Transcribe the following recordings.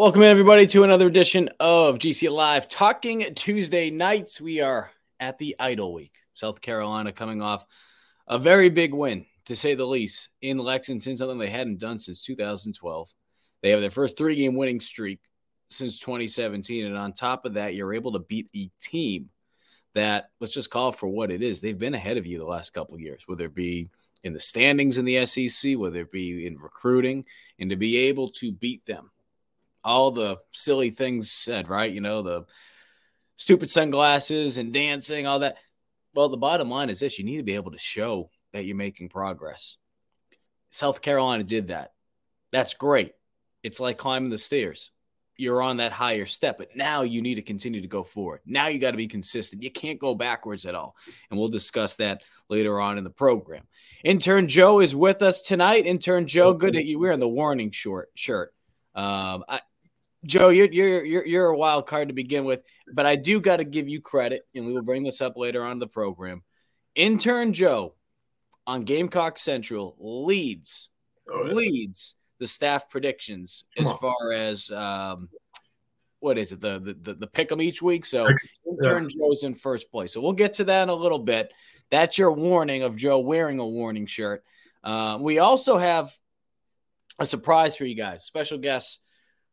Welcome, everybody, to another edition of GC Live Talking Tuesday nights. We are at the Idle Week. South Carolina coming off a very big win, to say the least, in Lexington, something they hadn't done since 2012. They have their first three game winning streak since 2017. And on top of that, you're able to beat a team that, let's just call for what it is. They've been ahead of you the last couple years, whether it be in the standings in the SEC, whether it be in recruiting, and to be able to beat them all the silly things said, right? You know, the stupid sunglasses and dancing, all that. Well, the bottom line is this you need to be able to show that you're making progress. South Carolina did that. That's great. It's like climbing the stairs. You're on that higher step, but now you need to continue to go forward. Now you got to be consistent. You can't go backwards at all. And we'll discuss that later on in the program. Intern Joe is with us tonight. Intern Joe, good that you. We're in the warning short shirt. Um, I, Joe, you're you're you're you're a wild card to begin with, but I do got to give you credit, and we will bring this up later on in the program. Intern Joe on Gamecock Central leads oh, yeah. leads the staff predictions Come as on. far as um, what is it the the the, the pick them each week. So intern yeah. Joe's in first place. So we'll get to that in a little bit. That's your warning of Joe wearing a warning shirt. Um, we also have a surprise for you guys, special guests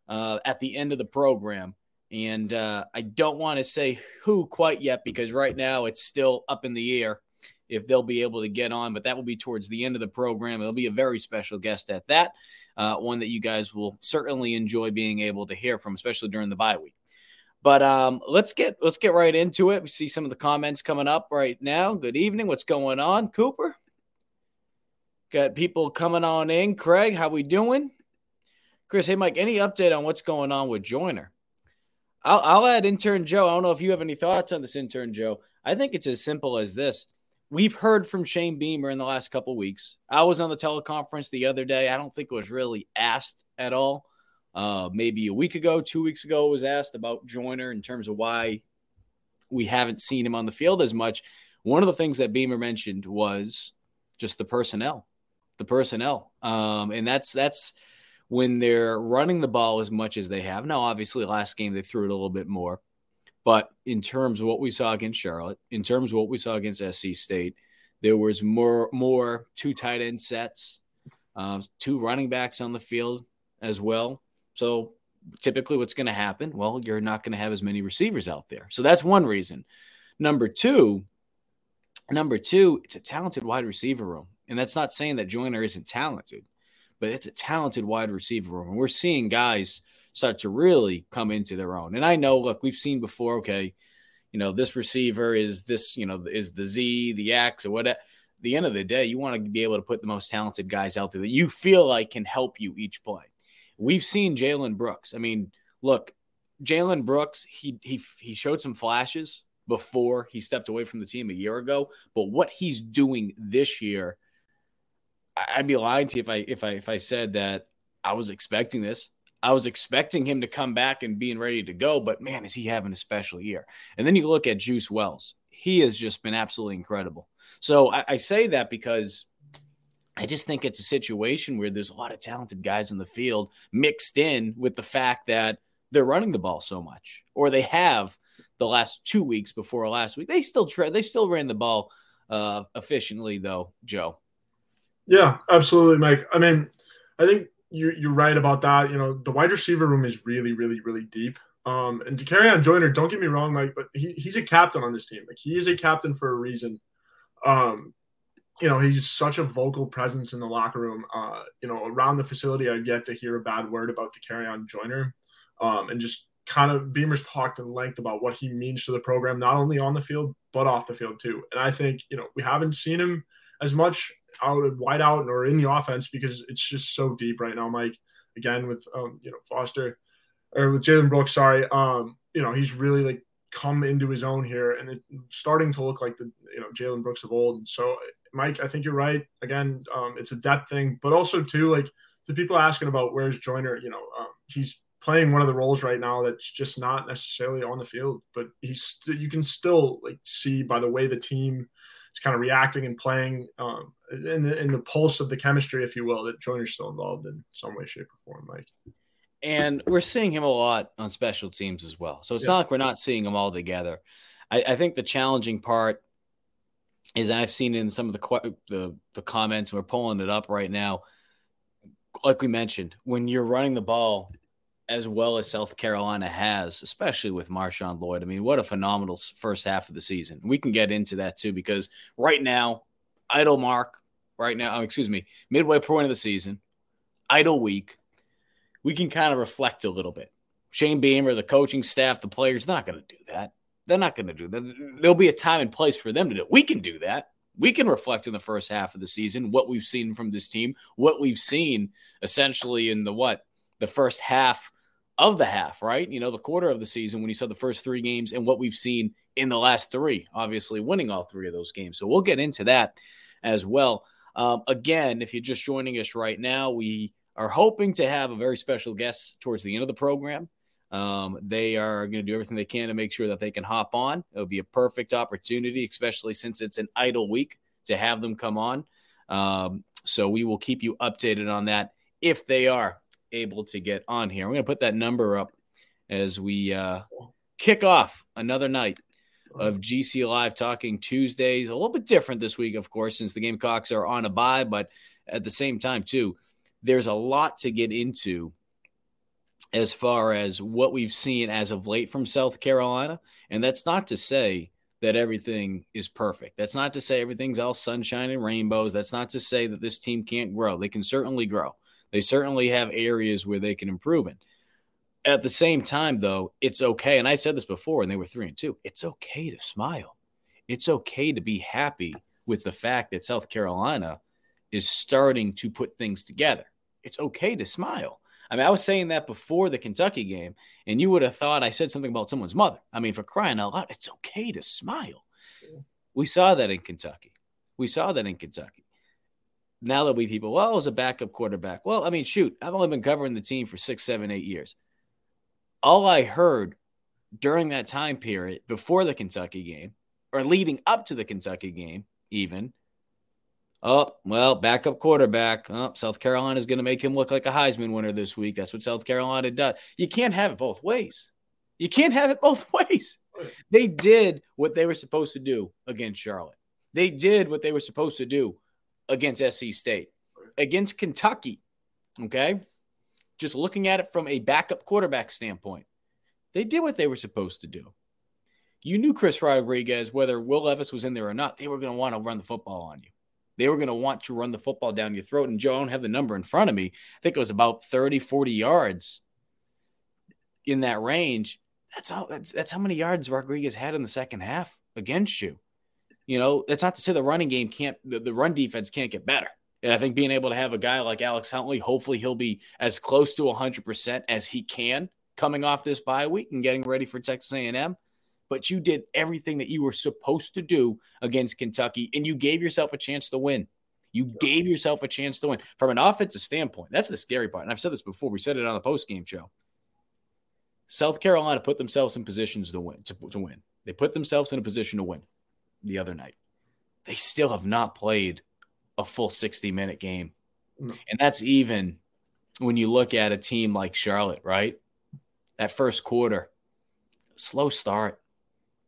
uh, at the end of the program. And uh, I don't want to say who quite yet because right now it's still up in the air if they'll be able to get on, but that will be towards the end of the program. It'll be a very special guest at that, uh, one that you guys will certainly enjoy being able to hear from, especially during the bye week. But um, let's get let's get right into it. We see some of the comments coming up right now. Good evening. What's going on, Cooper? Got people coming on in. Craig, how we doing? Chris, hey Mike, any update on what's going on with Joyner? I'll, I'll add intern Joe. I don't know if you have any thoughts on this intern Joe. I think it's as simple as this. We've heard from Shane Beamer in the last couple weeks. I was on the teleconference the other day. I don't think it was really asked at all. Uh, maybe a week ago, two weeks ago, it was asked about Joyner in terms of why we haven't seen him on the field as much. One of the things that Beamer mentioned was just the personnel, the personnel, um, and that's that's when they're running the ball as much as they have. Now, obviously, last game they threw it a little bit more, but in terms of what we saw against Charlotte, in terms of what we saw against SC State, there was more more two tight end sets, uh, two running backs on the field as well. So typically, what's going to happen? Well, you're not going to have as many receivers out there. So that's one reason. Number two, number two, it's a talented wide receiver room, and that's not saying that Joyner isn't talented but it's a talented wide receiver room. And we're seeing guys start to really come into their own. And I know, look, we've seen before, okay, you know, this receiver is this, you know, is the Z, the X, or whatever. At the end of the day, you want to be able to put the most talented guys out there that you feel like can help you each play. We've seen Jalen Brooks. I mean, look, Jalen Brooks, he he he showed some flashes before he stepped away from the team a year ago, but what he's doing this year I'd be lying to you if I if I if I said that I was expecting this. I was expecting him to come back and being ready to go, but man, is he having a special year? And then you look at Juice Wells; he has just been absolutely incredible. So I, I say that because I just think it's a situation where there's a lot of talented guys in the field mixed in with the fact that they're running the ball so much, or they have the last two weeks before last week. They still tra- they still ran the ball uh, efficiently, though, Joe. Yeah, absolutely, Mike. I mean, I think you're, you're right about that. You know, the wide receiver room is really, really, really deep. Um, and Dakereon Joyner, don't get me wrong, Mike, but he, he's a captain on this team. Like he is a captain for a reason. Um, you know, he's such a vocal presence in the locker room. Uh, you know, around the facility, I've yet to hear a bad word about Dakereon Joyner. Um, and just kind of Beamer's talked in length about what he means to the program, not only on the field, but off the field too. And I think, you know, we haven't seen him as much out wide out or in the offense because it's just so deep right now, Mike. Again, with um, you know, Foster or with Jalen Brooks, sorry. Um, you know, he's really like come into his own here and starting to look like the you know Jalen Brooks of old. And so Mike, I think you're right. Again, um, it's a depth thing, but also too like the people asking about where's Joyner, you know, um, he's playing one of the roles right now that's just not necessarily on the field, but he's st- you can still like see by the way the team is kind of reacting and playing um, in, the, in the pulse of the chemistry, if you will, that Joyner's still involved in some way, shape, or form, Mike. And we're seeing him a lot on special teams as well. So it's yeah. not like we're not seeing them all together. I, I think the challenging part is I've seen in some of the, the the comments, we're pulling it up right now. Like we mentioned, when you're running the ball as well as South Carolina has, especially with Marshawn Lloyd. I mean, what a phenomenal first half of the season. We can get into that too because right now, idle mark, right now, oh, excuse me, midway point of the season, idle week, we can kind of reflect a little bit. Shane Beamer, the coaching staff, the players, not going to do that. They're not going to do that. There'll be a time and place for them to do it. We can do that. We can reflect in the first half of the season what we've seen from this team, what we've seen essentially in the what the first half of the half, right? You know, the quarter of the season when you saw the first three games and what we've seen in the last three, obviously winning all three of those games. So we'll get into that as well. Um, again, if you're just joining us right now, we are hoping to have a very special guest towards the end of the program. Um, they are going to do everything they can to make sure that they can hop on. It'll be a perfect opportunity, especially since it's an idle week, to have them come on. Um, so we will keep you updated on that if they are able to get on here. I'm going to put that number up as we uh, kick off another night of GC Live Talking Tuesdays. A little bit different this week, of course, since the Gamecocks are on a bye, but at the same time, too, there's a lot to get into as far as what we've seen as of late from South Carolina. And that's not to say that everything is perfect. That's not to say everything's all sunshine and rainbows. That's not to say that this team can't grow. They can certainly grow. They certainly have areas where they can improve in. At the same time, though, it's okay. And I said this before, and they were three and two. It's okay to smile. It's okay to be happy with the fact that South Carolina is starting to put things together. It's okay to smile. I mean, I was saying that before the Kentucky game, and you would have thought I said something about someone's mother. I mean, for crying out loud, it's okay to smile. We saw that in Kentucky. We saw that in Kentucky now there'll be people, well, as a backup quarterback. Well, I mean, shoot, I've only been covering the team for six, seven, eight years. All I heard during that time period before the Kentucky game or leading up to the Kentucky game, even, oh, well, backup quarterback. Oh, South Carolina is going to make him look like a Heisman winner this week. That's what South Carolina does. You can't have it both ways. You can't have it both ways. They did what they were supposed to do against Charlotte. They did what they were supposed to do against SC State, against Kentucky. Okay. Just looking at it from a backup quarterback standpoint, they did what they were supposed to do. You knew Chris Rodriguez, whether Will Levis was in there or not, they were going to want to run the football on you. They were going to want to run the football down your throat. And Joe, I don't have the number in front of me. I think it was about 30, 40 yards in that range. That's how that's, that's how many yards Rodriguez had in the second half against you. You know, that's not to say the running game can't, the, the run defense can't get better. And I think being able to have a guy like Alex Huntley, hopefully he'll be as close to 100% as he can coming off this bye week and getting ready for Texas A&M. But you did everything that you were supposed to do against Kentucky, and you gave yourself a chance to win. You gave yourself a chance to win from an offensive standpoint. That's the scary part. And I've said this before. We said it on the post game show. South Carolina put themselves in positions to win. To, to win, they put themselves in a position to win the other night. They still have not played a full 60 minute game. No. And that's even when you look at a team like Charlotte, right? That first quarter, slow start,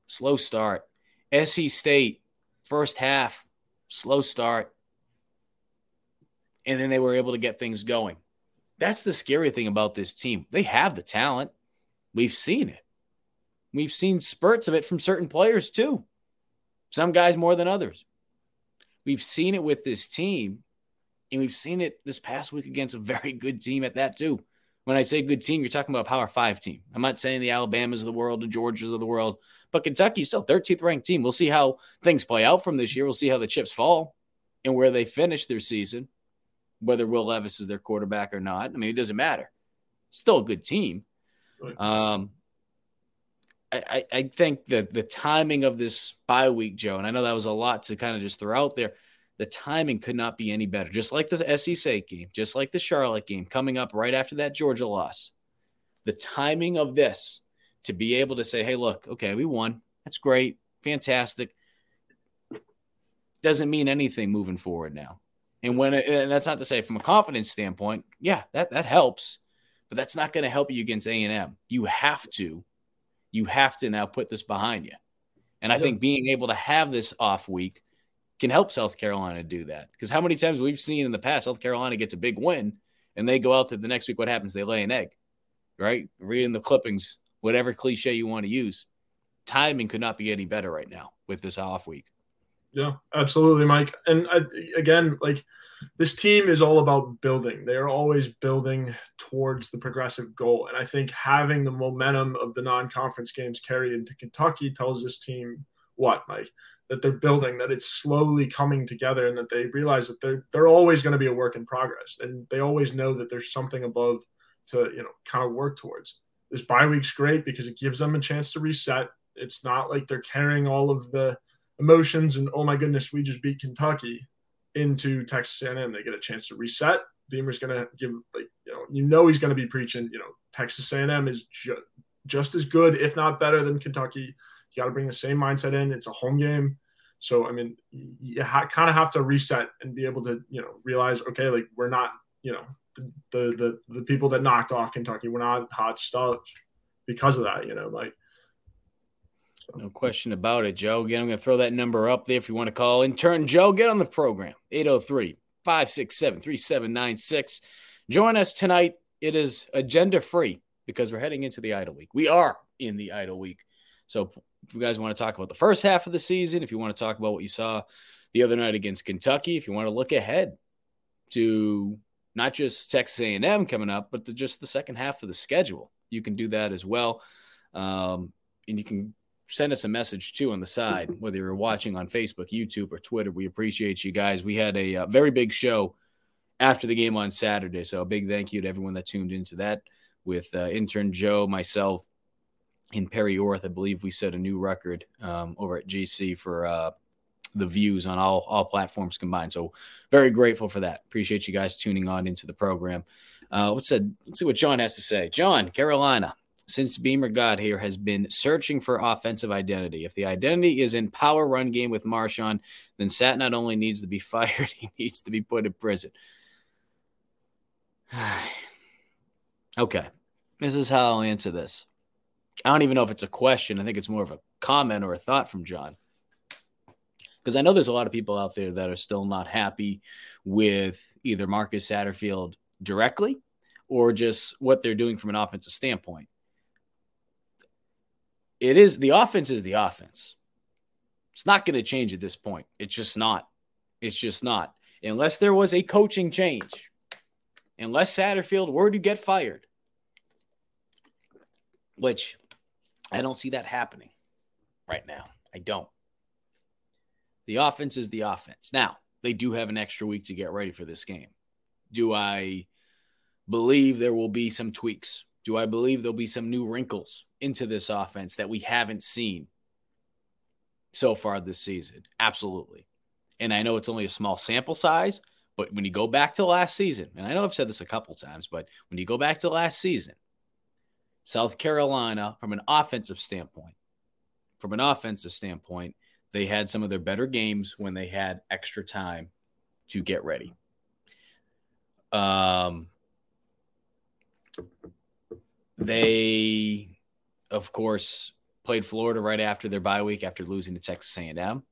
slow start. SC State, first half, slow start. And then they were able to get things going. That's the scary thing about this team. They have the talent. We've seen it. We've seen spurts of it from certain players too. Some guys more than others. We've seen it with this team, and we've seen it this past week against a very good team at that too. When I say good team, you're talking about Power Five team. I'm not saying the Alabamas of the world, the Georgias of the world, but Kentucky's still 13th ranked team. We'll see how things play out from this year. We'll see how the chips fall and where they finish their season, whether Will Levis is their quarterback or not. I mean, it doesn't matter. Still a good team. Um, I, I think that the timing of this bye week, Joe, and I know that was a lot to kind of just throw out there. The timing could not be any better. Just like the SEC game, just like the Charlotte game coming up right after that Georgia loss. The timing of this to be able to say, hey, look, okay, we won. That's great. Fantastic. Doesn't mean anything moving forward now. And when it, and that's not to say from a confidence standpoint, yeah, that that helps, but that's not going to help you against A and M. You have to you have to now put this behind you. And I yeah. think being able to have this off week can help South Carolina do that. Because how many times we've seen in the past, South Carolina gets a big win and they go out there the next week, what happens? They lay an egg, right? Reading the clippings, whatever cliche you want to use. Timing could not be any better right now with this off week. Yeah, absolutely, Mike. And I, again, like this team is all about building. They are always building towards the progressive goal. And I think having the momentum of the non conference games carried into Kentucky tells this team what, Mike? That they're building, that it's slowly coming together, and that they realize that they're they're always going to be a work in progress, and they always know that there's something above to you know kind of work towards. This bye week's great because it gives them a chance to reset. It's not like they're carrying all of the emotions and oh my goodness, we just beat Kentucky into Texas A&M. And They get a chance to reset. Beamer's going to give like you know you know he's going to be preaching. You know Texas A&M is ju- just as good, if not better, than Kentucky. You got to bring the same mindset in. It's a home game, so I mean you ha- kind of have to reset and be able to you know realize okay like we're not you know the the the, the people that knocked off Kentucky we're not hot stuff because of that. You know like no question about it, Joe. Again, I'm going to throw that number up there if you want to call in. Turn Joe, get on the program 803 567 3796. Join us tonight. It is agenda free because we're heading into the idle week. We are in the idle week. So if you guys want to talk about the first half of the season, if you want to talk about what you saw the other night against Kentucky, if you want to look ahead to not just Texas A&M coming up, but just the second half of the schedule, you can do that as well. Um, and you can send us a message too on the side, whether you're watching on Facebook, YouTube, or Twitter. We appreciate you guys. We had a, a uh, very big show after the game on Saturday. So a big thank you to everyone that tuned into that with uh, intern Joe, myself, and Perry Orth. I believe we set a new record um, over at GC for uh, the views on all, all platforms combined. So very grateful for that. Appreciate you guys tuning on into the program. Uh, let's, let's see what John has to say. John, Carolina since Beamer got here has been searching for offensive identity. If the identity is in power run game with Marshawn, then Sat not only needs to be fired, he needs to be put in prison. okay. This is how I'll answer this. I don't even know if it's a question. I think it's more of a comment or a thought from John. Because I know there's a lot of people out there that are still not happy with either Marcus Satterfield directly or just what they're doing from an offensive standpoint it is the offense is the offense. It's not going to change at this point. It's just not. It's just not. Unless there was a coaching change, unless Satterfield were to get fired, which I don't see that happening right now. I don't. The offense is the offense. Now, they do have an extra week to get ready for this game. Do I believe there will be some tweaks? Do I believe there'll be some new wrinkles into this offense that we haven't seen so far this season? Absolutely. And I know it's only a small sample size, but when you go back to last season, and I know I've said this a couple times, but when you go back to last season, South Carolina, from an offensive standpoint, from an offensive standpoint, they had some of their better games when they had extra time to get ready. Um, they, of course, played Florida right after their bye week after losing to Texas A&M.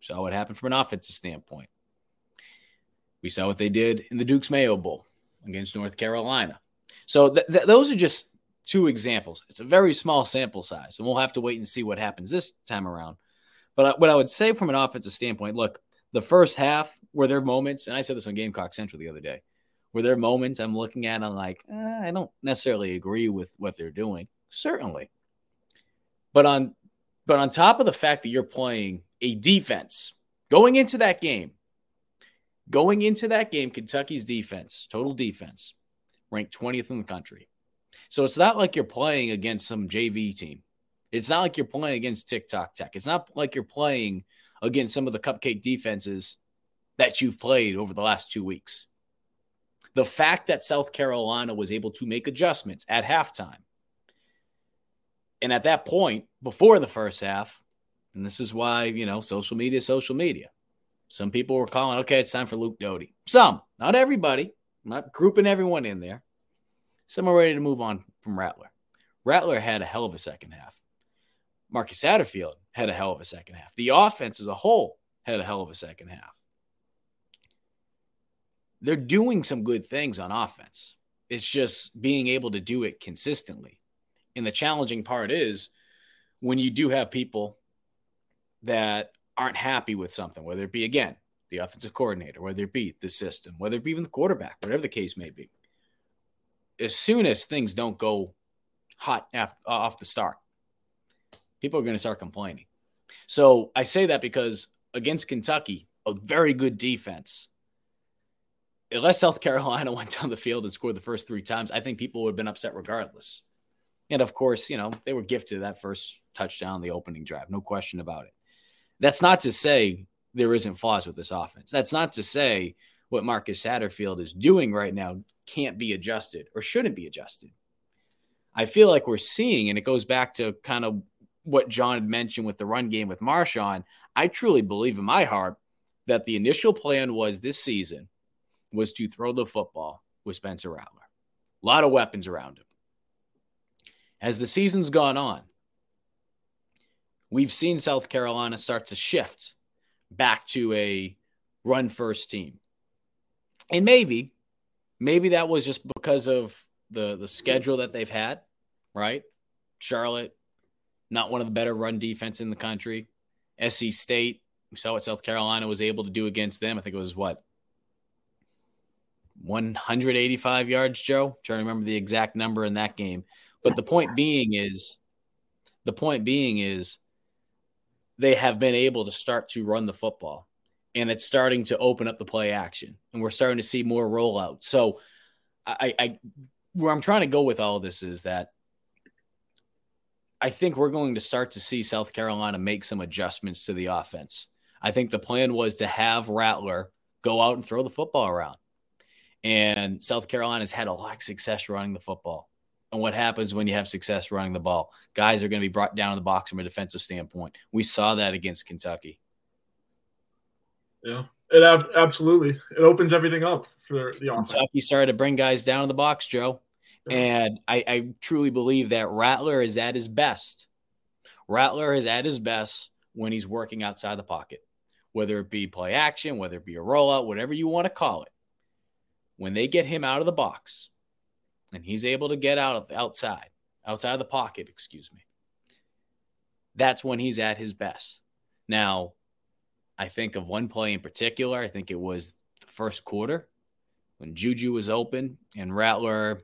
Saw what happened from an offensive standpoint. We saw what they did in the Duke's Mayo Bowl against North Carolina. So th- th- those are just two examples. It's a very small sample size, and we'll have to wait and see what happens this time around. But what I would say from an offensive standpoint, look, the first half were there moments, and I said this on Gamecock Central the other day, were there moments I'm looking at, I'm like, eh, I don't necessarily agree with what they're doing. Certainly. But on but on top of the fact that you're playing a defense going into that game, going into that game, Kentucky's defense, total defense, ranked 20th in the country. So it's not like you're playing against some JV team. It's not like you're playing against TikTok Tech. It's not like you're playing against some of the cupcake defenses that you've played over the last two weeks. The fact that South Carolina was able to make adjustments at halftime. And at that point, before the first half, and this is why, you know, social media, social media. Some people were calling, okay, it's time for Luke Doty. Some, not everybody. I'm not grouping everyone in there. Some are ready to move on from Rattler. Rattler had a hell of a second half. Marcus Satterfield had a hell of a second half. The offense as a whole had a hell of a second half. They're doing some good things on offense. It's just being able to do it consistently. And the challenging part is when you do have people that aren't happy with something, whether it be, again, the offensive coordinator, whether it be the system, whether it be even the quarterback, whatever the case may be. As soon as things don't go hot uh, off the start, people are going to start complaining. So I say that because against Kentucky, a very good defense, unless South Carolina went down the field and scored the first three times, I think people would have been upset regardless. And of course, you know, they were gifted that first touchdown, the opening drive, no question about it. That's not to say there isn't flaws with this offense. That's not to say what Marcus Satterfield is doing right now can't be adjusted or shouldn't be adjusted. I feel like we're seeing, and it goes back to kind of what John had mentioned with the run game with Marshawn, I truly believe in my heart that the initial plan was this season was to throw the football with Spencer Rattler. A lot of weapons around him. As the season's gone on, we've seen South Carolina start to shift back to a run first team. And maybe, maybe that was just because of the the schedule that they've had, right? Charlotte, not one of the better run defense in the country. SC State, we saw what South Carolina was able to do against them. I think it was what 185 yards, Joe. I'm trying to remember the exact number in that game. But the point being is the point being is they have been able to start to run the football and it's starting to open up the play action and we're starting to see more rollout. So I, I where I'm trying to go with all this is that I think we're going to start to see South Carolina make some adjustments to the offense. I think the plan was to have Rattler go out and throw the football around. And South Carolina's had a lot of success running the football. And what happens when you have success running the ball? Guys are going to be brought down in the box from a defensive standpoint. We saw that against Kentucky. Yeah, it ab- absolutely it opens everything up for the offense. Kentucky started to bring guys down in the box, Joe. And I, I truly believe that Rattler is at his best. Rattler is at his best when he's working outside the pocket, whether it be play action, whether it be a rollout, whatever you want to call it. When they get him out of the box and he's able to get out of outside, outside of the pocket, excuse me, that's when he's at his best. Now, I think of one play in particular. I think it was the first quarter when Juju was open and Rattler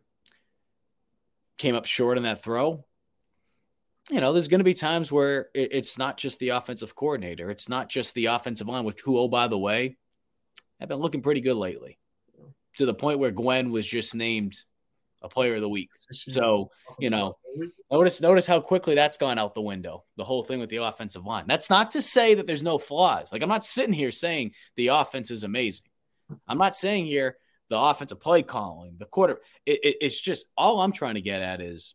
came up short on that throw. You know, there's going to be times where it's not just the offensive coordinator, it's not just the offensive line, which, who, oh, by the way, have been looking pretty good lately to the point where Gwyn was just named a player of the week. So, you know, notice notice how quickly that's gone out the window. The whole thing with the offensive line. That's not to say that there's no flaws. Like I'm not sitting here saying the offense is amazing. I'm not saying here the offensive play calling, the quarter. It, it, it's just all I'm trying to get at is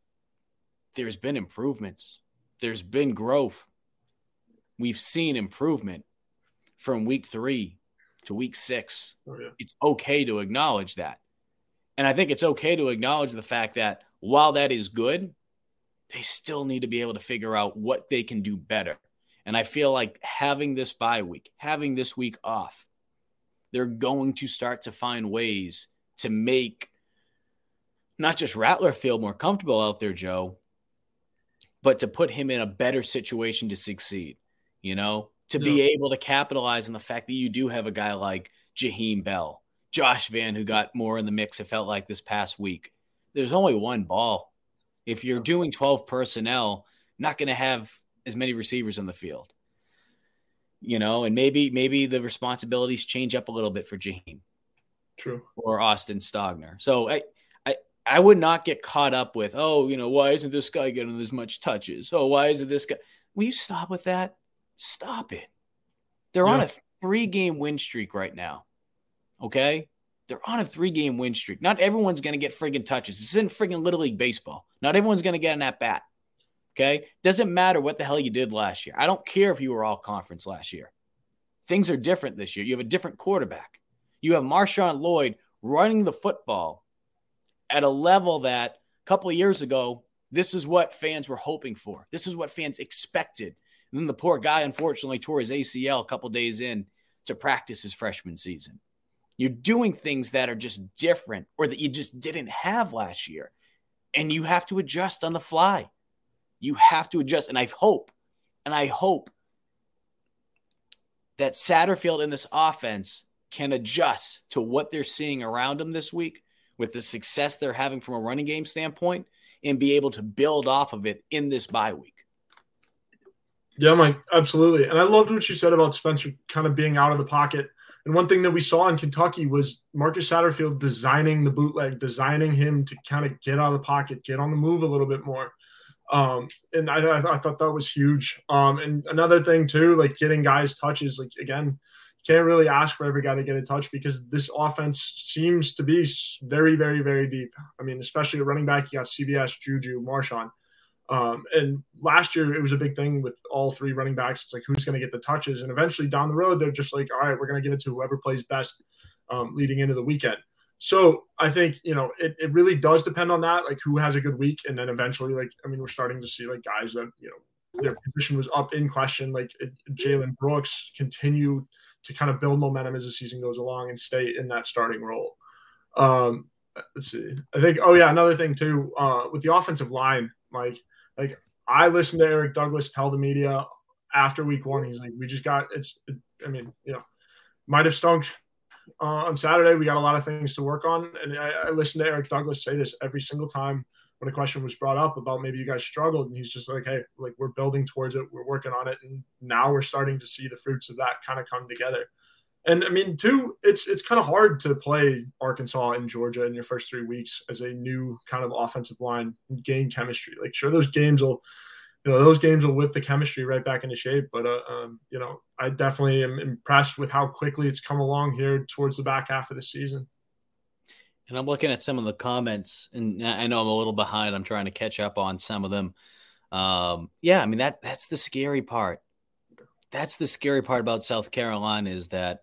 there's been improvements. There's been growth. We've seen improvement from week three to week six. Oh, yeah. It's okay to acknowledge that. And I think it's okay to acknowledge the fact that while that is good, they still need to be able to figure out what they can do better. And I feel like having this bye week, having this week off, they're going to start to find ways to make not just Rattler feel more comfortable out there, Joe, but to put him in a better situation to succeed, you know, to yeah. be able to capitalize on the fact that you do have a guy like Jaheim Bell, Josh Vann, who got more in the mix, it felt like this past week. There's only one ball. If you're doing 12 personnel, not going to have as many receivers on the field. You know, and maybe maybe the responsibilities change up a little bit for Jaheim. True. Or Austin Stogner. So I I I would not get caught up with, oh, you know, why isn't this guy getting as much touches? Oh, why isn't this guy? Will you stop with that? Stop it. They're yeah. on a three game win streak right now. Okay. They're on a three game win streak. Not everyone's going to get friggin' touches. This isn't friggin' Little League Baseball. Not everyone's going to get an at bat. Okay. Doesn't matter what the hell you did last year. I don't care if you were all conference last year. Things are different this year. You have a different quarterback. You have Marshawn Lloyd running the football at a level that a couple of years ago, this is what fans were hoping for. This is what fans expected. And then the poor guy, unfortunately, tore his ACL a couple days in to practice his freshman season. You're doing things that are just different or that you just didn't have last year. And you have to adjust on the fly. You have to adjust. And I hope, and I hope that Satterfield in this offense can adjust to what they're seeing around them this week with the success they're having from a running game standpoint and be able to build off of it in this bye week. Yeah, Mike, absolutely. And I loved what you said about Spencer kind of being out of the pocket. And one thing that we saw in Kentucky was Marcus Satterfield designing the bootleg, designing him to kind of get out of the pocket, get on the move a little bit more. Um, and I, I, thought that was huge. Um, and another thing too, like getting guys touches, like again, can't really ask for every guy to get a touch because this offense seems to be very, very, very deep. I mean, especially at running back, you got CBS, Juju, Marshawn. Um, and last year it was a big thing with all three running backs. It's like who's going to get the touches, and eventually down the road they're just like, all right, we're going to give it to whoever plays best um, leading into the weekend. So I think you know it, it really does depend on that, like who has a good week, and then eventually, like I mean, we're starting to see like guys that you know their position was up in question, like Jalen Brooks, continue to kind of build momentum as the season goes along and stay in that starting role. Um, let's see. I think. Oh yeah, another thing too uh, with the offensive line, Mike. Like I listened to Eric Douglas tell the media after week one, he's like, "We just got it's." It, I mean, you know, might have stunk uh, on Saturday. We got a lot of things to work on, and I, I listened to Eric Douglas say this every single time when a question was brought up about maybe you guys struggled, and he's just like, "Hey, like we're building towards it, we're working on it, and now we're starting to see the fruits of that kind of come together." And I mean, too, it's it's kind of hard to play Arkansas and Georgia in your first three weeks as a new kind of offensive line and gain chemistry. Like, sure, those games will you know those games will whip the chemistry right back into shape. But uh, um, you know, I definitely am impressed with how quickly it's come along here towards the back half of the season. And I'm looking at some of the comments, and I know I'm a little behind. I'm trying to catch up on some of them. Um, yeah, I mean that that's the scary part. That's the scary part about South Carolina is that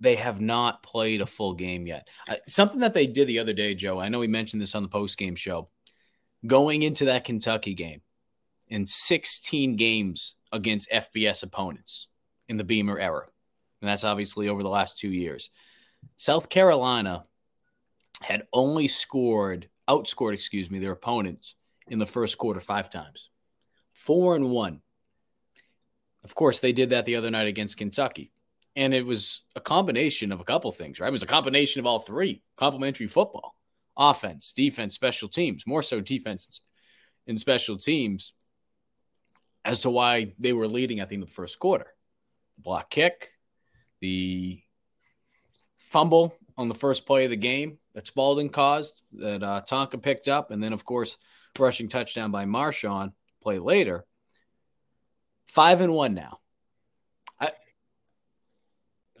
they have not played a full game yet. Uh, something that they did the other day, Joe. I know we mentioned this on the post game show. Going into that Kentucky game, in 16 games against FBS opponents in the Beamer era. And that's obviously over the last two years. South Carolina had only scored, outscored, excuse me, their opponents in the first quarter five times. Four and one. Of course, they did that the other night against Kentucky. And it was a combination of a couple things, right? It was a combination of all three complementary football, offense, defense, special teams, more so defense and special teams as to why they were leading at the end of the first quarter. Block kick, the fumble on the first play of the game that Spalding caused, that uh, Tonka picked up, and then, of course, rushing touchdown by Marshawn play later. Five and one now.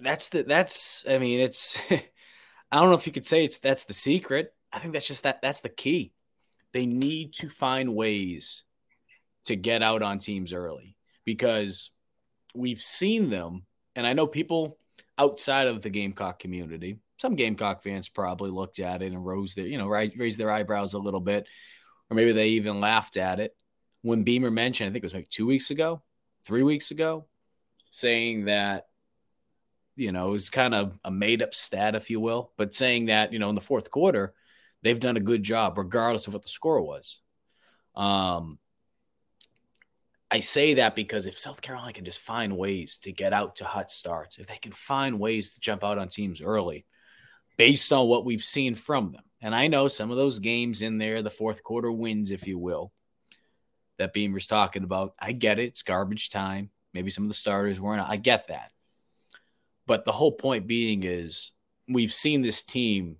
That's the that's I mean it's I don't know if you could say it's that's the secret. I think that's just that that's the key. They need to find ways to get out on teams early because we've seen them, and I know people outside of the Gamecock community, some Gamecock fans probably looked at it and rose their, you know, raised their eyebrows a little bit, or maybe they even laughed at it when Beamer mentioned, I think it was like two weeks ago, three weeks ago, saying that, you know, was kind of a made up stat, if you will, but saying that, you know, in the fourth quarter, They've done a good job, regardless of what the score was. Um, I say that because if South Carolina can just find ways to get out to hot starts, if they can find ways to jump out on teams early, based on what we've seen from them, and I know some of those games in there, the fourth quarter wins, if you will, that Beamer's talking about. I get it. It's garbage time. Maybe some of the starters weren't. I get that. But the whole point being is we've seen this team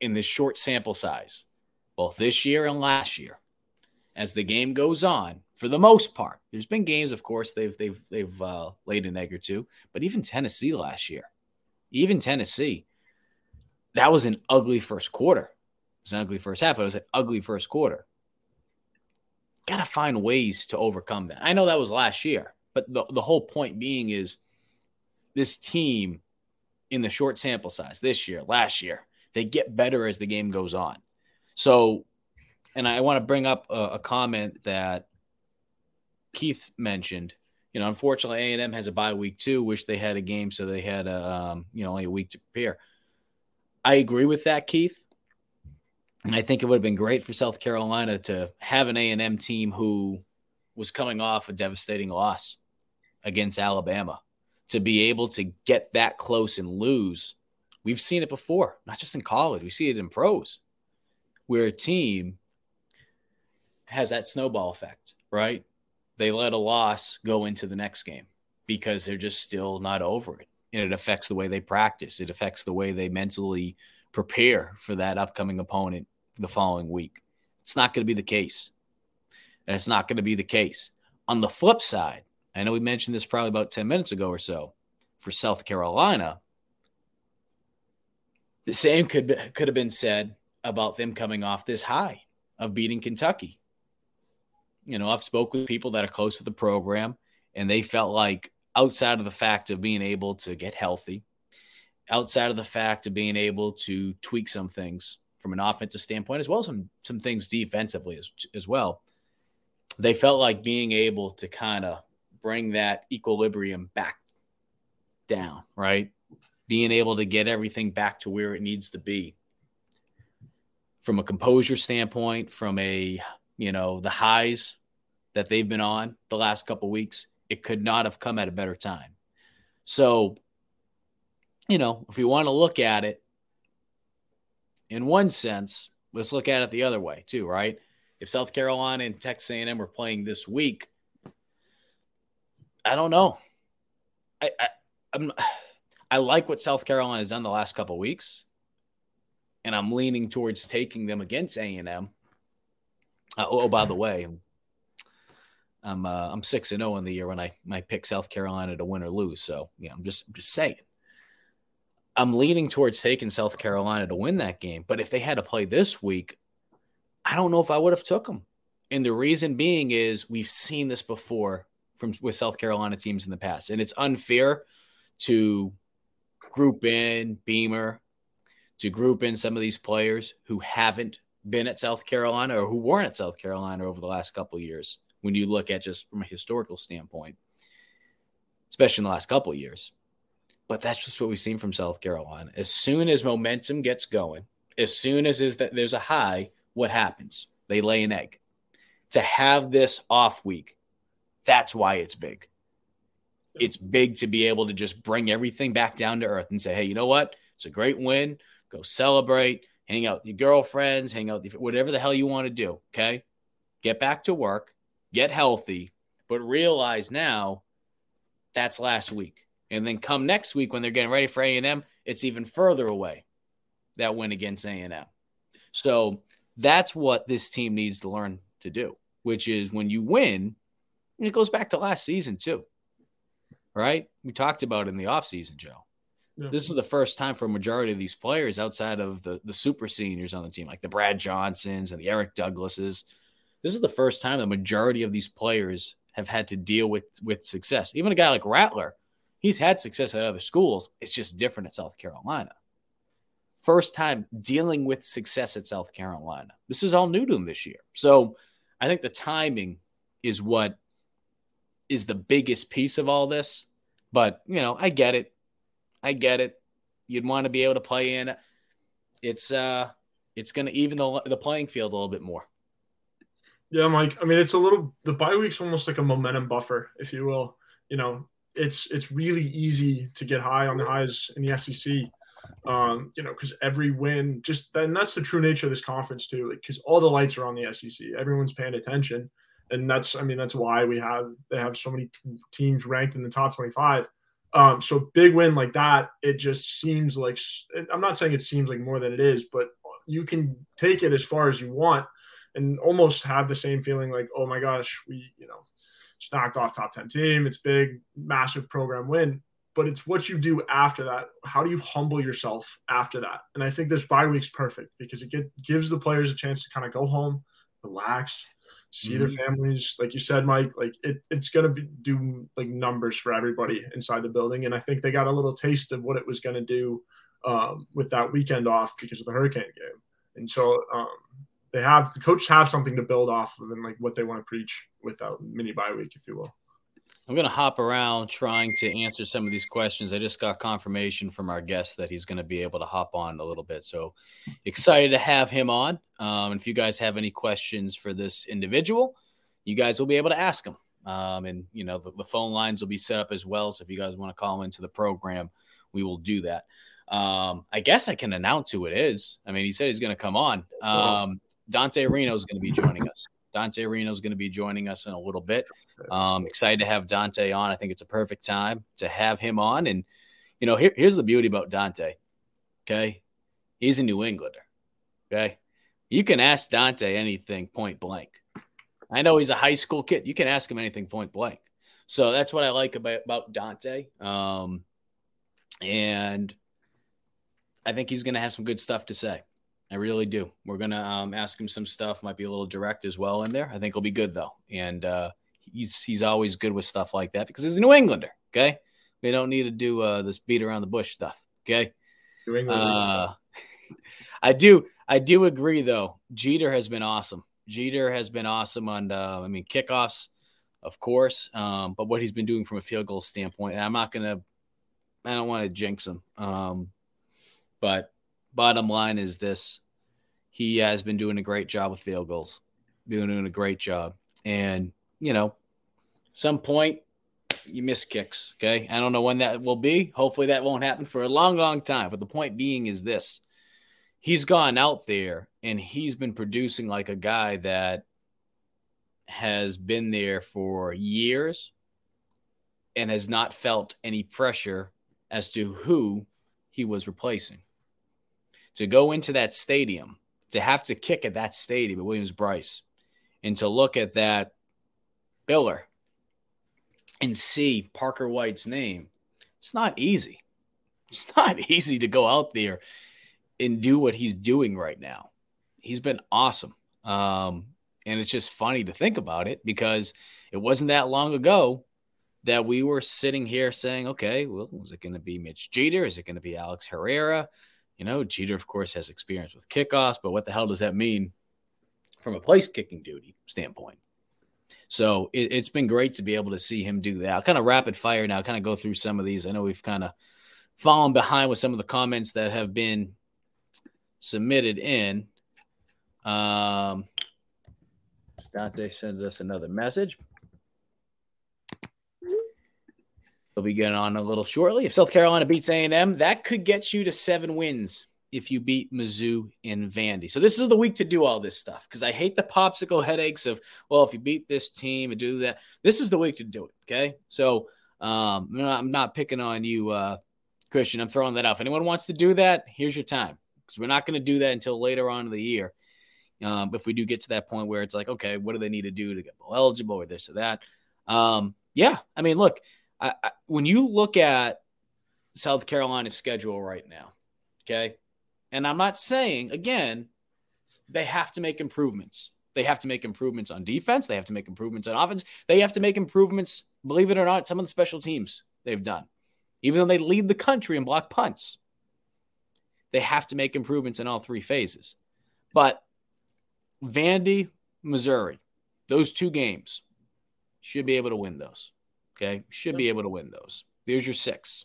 in this short sample size, both this year and last year. As the game goes on, for the most part, there's been games, of course, they've they've they've uh, laid an egg or two, but even Tennessee last year, even Tennessee, that was an ugly first quarter. It was an ugly first half. It was an ugly first quarter. Got to find ways to overcome that. I know that was last year, but the, the whole point being is this team in the short sample size this year, last year, they get better as the game goes on. So, and I want to bring up a, a comment that Keith mentioned. You know, unfortunately, A and M has a bye week too. Wish they had a game, so they had a um, you know only a week to prepare. I agree with that, Keith. And I think it would have been great for South Carolina to have an A and M team who was coming off a devastating loss against Alabama to be able to get that close and lose. We've seen it before, not just in college. We see it in pros, where a team has that snowball effect, right? They let a loss go into the next game because they're just still not over it. And it affects the way they practice, it affects the way they mentally prepare for that upcoming opponent the following week. It's not going to be the case. And it's not going to be the case. On the flip side, I know we mentioned this probably about 10 minutes ago or so. For South Carolina, the same could be, could have been said about them coming off this high of beating Kentucky. You know, I've spoken with people that are close with the program, and they felt like outside of the fact of being able to get healthy, outside of the fact of being able to tweak some things from an offensive standpoint, as well as some some things defensively as as well, they felt like being able to kind of bring that equilibrium back down, right? Being able to get everything back to where it needs to be from a composure standpoint, from a, you know, the highs that they've been on the last couple weeks, it could not have come at a better time. So, you know, if we want to look at it in one sense, let's look at it the other way too, right? If South Carolina and Texas A&M were playing this week, I don't know. I, I I'm I like what South Carolina has done the last couple weeks, and I'm leaning towards taking them against A and M. Uh, oh, by the way, I'm uh, I'm six and zero oh in the year when I I pick South Carolina to win or lose. So yeah, I'm just I'm just saying. I'm leaning towards taking South Carolina to win that game, but if they had to play this week, I don't know if I would have took them. And the reason being is we've seen this before from with South Carolina teams in the past, and it's unfair to group in Beamer, to group in some of these players who haven't been at South Carolina or who weren't at South Carolina over the last couple years. When you look at just from a historical standpoint, especially in the last couple years, but that's just what we've seen from South Carolina. As soon as momentum gets going, as soon as is that there's a high, what happens? They lay an egg. To have this off week that's why it's big. It's big to be able to just bring everything back down to earth and say, hey, you know what? It's a great win. Go celebrate, hang out with your girlfriends, hang out, whatever the hell you want to do. Okay. Get back to work, get healthy, but realize now that's last week. And then come next week when they're getting ready for A&M, it's even further away that win against A&M. So that's what this team needs to learn to do, which is when you win – and it goes back to last season, too. Right? We talked about in the offseason, Joe. Yeah. This is the first time for a majority of these players outside of the, the super seniors on the team, like the Brad Johnsons and the Eric Douglases. This is the first time the majority of these players have had to deal with with success. Even a guy like Rattler, he's had success at other schools. It's just different at South Carolina. First time dealing with success at South Carolina. This is all new to him this year. So I think the timing is what is the biggest piece of all this. But, you know, I get it. I get it. You'd want to be able to play in. It's uh it's going to even the the playing field a little bit more. Yeah, Mike. I mean, it's a little the bye week's almost like a momentum buffer, if you will. You know, it's it's really easy to get high on the highs in the SEC. Um, you know, because every win, just and that's the true nature of this conference too. Like, because all the lights are on the SEC, everyone's paying attention, and that's I mean that's why we have they have so many teams ranked in the top twenty five. Um, so big win like that, it just seems like I'm not saying it seems like more than it is, but you can take it as far as you want and almost have the same feeling like, oh my gosh, we, you know, just knocked off top 10 team. It's big, massive program win. But it's what you do after that. How do you humble yourself after that? And I think this bye week's perfect because it get, gives the players a chance to kind of go home, relax, see mm-hmm. their families. Like you said, Mike, like it, it's going to do like numbers for everybody inside the building. And I think they got a little taste of what it was going to do um, with that weekend off because of the hurricane game. And so um, they have the coach have something to build off of and like what they want to preach without mini bye week, if you will. I'm going to hop around trying to answer some of these questions. I just got confirmation from our guest that he's going to be able to hop on a little bit. So excited to have him on. Um, and if you guys have any questions for this individual, you guys will be able to ask him. Um, and, you know, the, the, phone lines will be set up as well. So if you guys want to call into the program, we will do that. Um, I guess I can announce who it is. I mean, he said he's going to come on. Um, Dante Reno is going to be joining us. Dante Reno is going to be joining us in a little bit. Um, excited to have Dante on. I think it's a perfect time to have him on. And, you know, here, here's the beauty about Dante. Okay. He's a New Englander. Okay. You can ask Dante anything point blank. I know he's a high school kid. You can ask him anything point blank. So that's what I like about, about Dante. Um, and I think he's going to have some good stuff to say. I really do. We're gonna um, ask him some stuff. Might be a little direct as well in there. I think he'll be good though, and uh, he's he's always good with stuff like that because he's a New Englander. Okay, we don't need to do uh, this beat around the bush stuff. Okay, New England. Uh, I do I do agree though. Jeter has been awesome. Jeter has been awesome on uh, I mean kickoffs, of course, um, but what he's been doing from a field goal standpoint. And I'm not gonna I don't want to jinx him, um, but bottom line is this he has been doing a great job with field goals, doing a great job. And, you know, some point you miss kicks. Okay. I don't know when that will be. Hopefully that won't happen for a long, long time. But the point being is this he's gone out there and he's been producing like a guy that has been there for years and has not felt any pressure as to who he was replacing to go into that stadium, to have to kick at that stadium at Williams-Brice, and to look at that biller and see Parker White's name, it's not easy. It's not easy to go out there and do what he's doing right now. He's been awesome. Um, and it's just funny to think about it because it wasn't that long ago that we were sitting here saying, okay, well, is it going to be Mitch Jeter? Is it going to be Alex Herrera? You know, Jeter, of course, has experience with kickoffs, but what the hell does that mean from a place kicking duty standpoint? So it, has been great to be able to see him do that. I'll kind of rapid fire now, kind of go through some of these. I know we've kind of fallen behind with some of the comments that have been submitted in. Um, Dante sends us another message. They'll be getting on a little shortly. If South Carolina beats A&M, that could get you to seven wins if you beat Mizzou in Vandy. So this is the week to do all this stuff because I hate the popsicle headaches of, well, if you beat this team and do that, this is the week to do it. Okay. So um, I'm, not, picking on you, uh, Christian. I'm throwing that out. Anyone wants to do that, here's your time because we're not going to do that until later on in the year. Um, if we do get to that point where it's like, okay, what do they need to do to get eligible or this or that? Um, yeah. I mean, look, I, when you look at South Carolina's schedule right now, okay, and I'm not saying again they have to make improvements. They have to make improvements on defense. They have to make improvements on offense. They have to make improvements, believe it or not, some of the special teams they've done. Even though they lead the country in block punts, they have to make improvements in all three phases. But Vandy, Missouri, those two games should be able to win those. Okay. Should be able to win those. There's your six.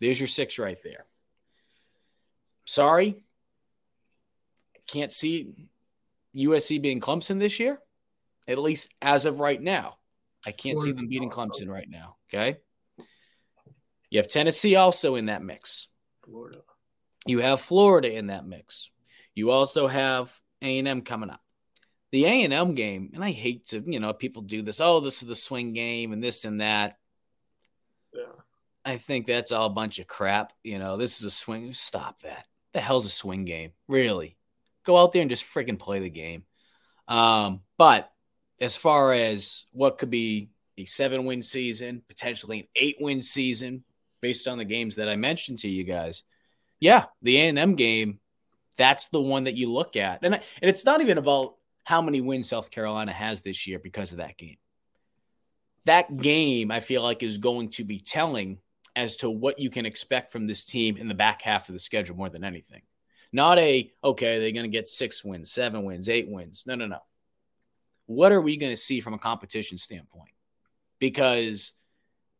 There's your six right there. Sorry. can't see USC being Clemson this year, at least as of right now. I can't see them beating. Clemson right now. Okay. You have Tennessee also in that mix. Florida. You have Florida in that mix. You also have A&M coming up. The A&M game, and I hate to, you know, people do this, oh, this is the swing game and this and that. Yeah. I think that's all a bunch of crap. You know, this is a swing. Stop that. The hell's a swing game? Really? Go out there and just freaking play the game. Um, but as far as what could be a seven win season, potentially an eight win season, based on the games that I mentioned to you guys, yeah, the A and M game, that's the one that you look at, and and it's not even about how many wins South Carolina has this year because of that game. That game, I feel like, is going to be telling as to what you can expect from this team in the back half of the schedule more than anything. Not a, okay, they're going to get six wins, seven wins, eight wins. No, no, no. What are we going to see from a competition standpoint? Because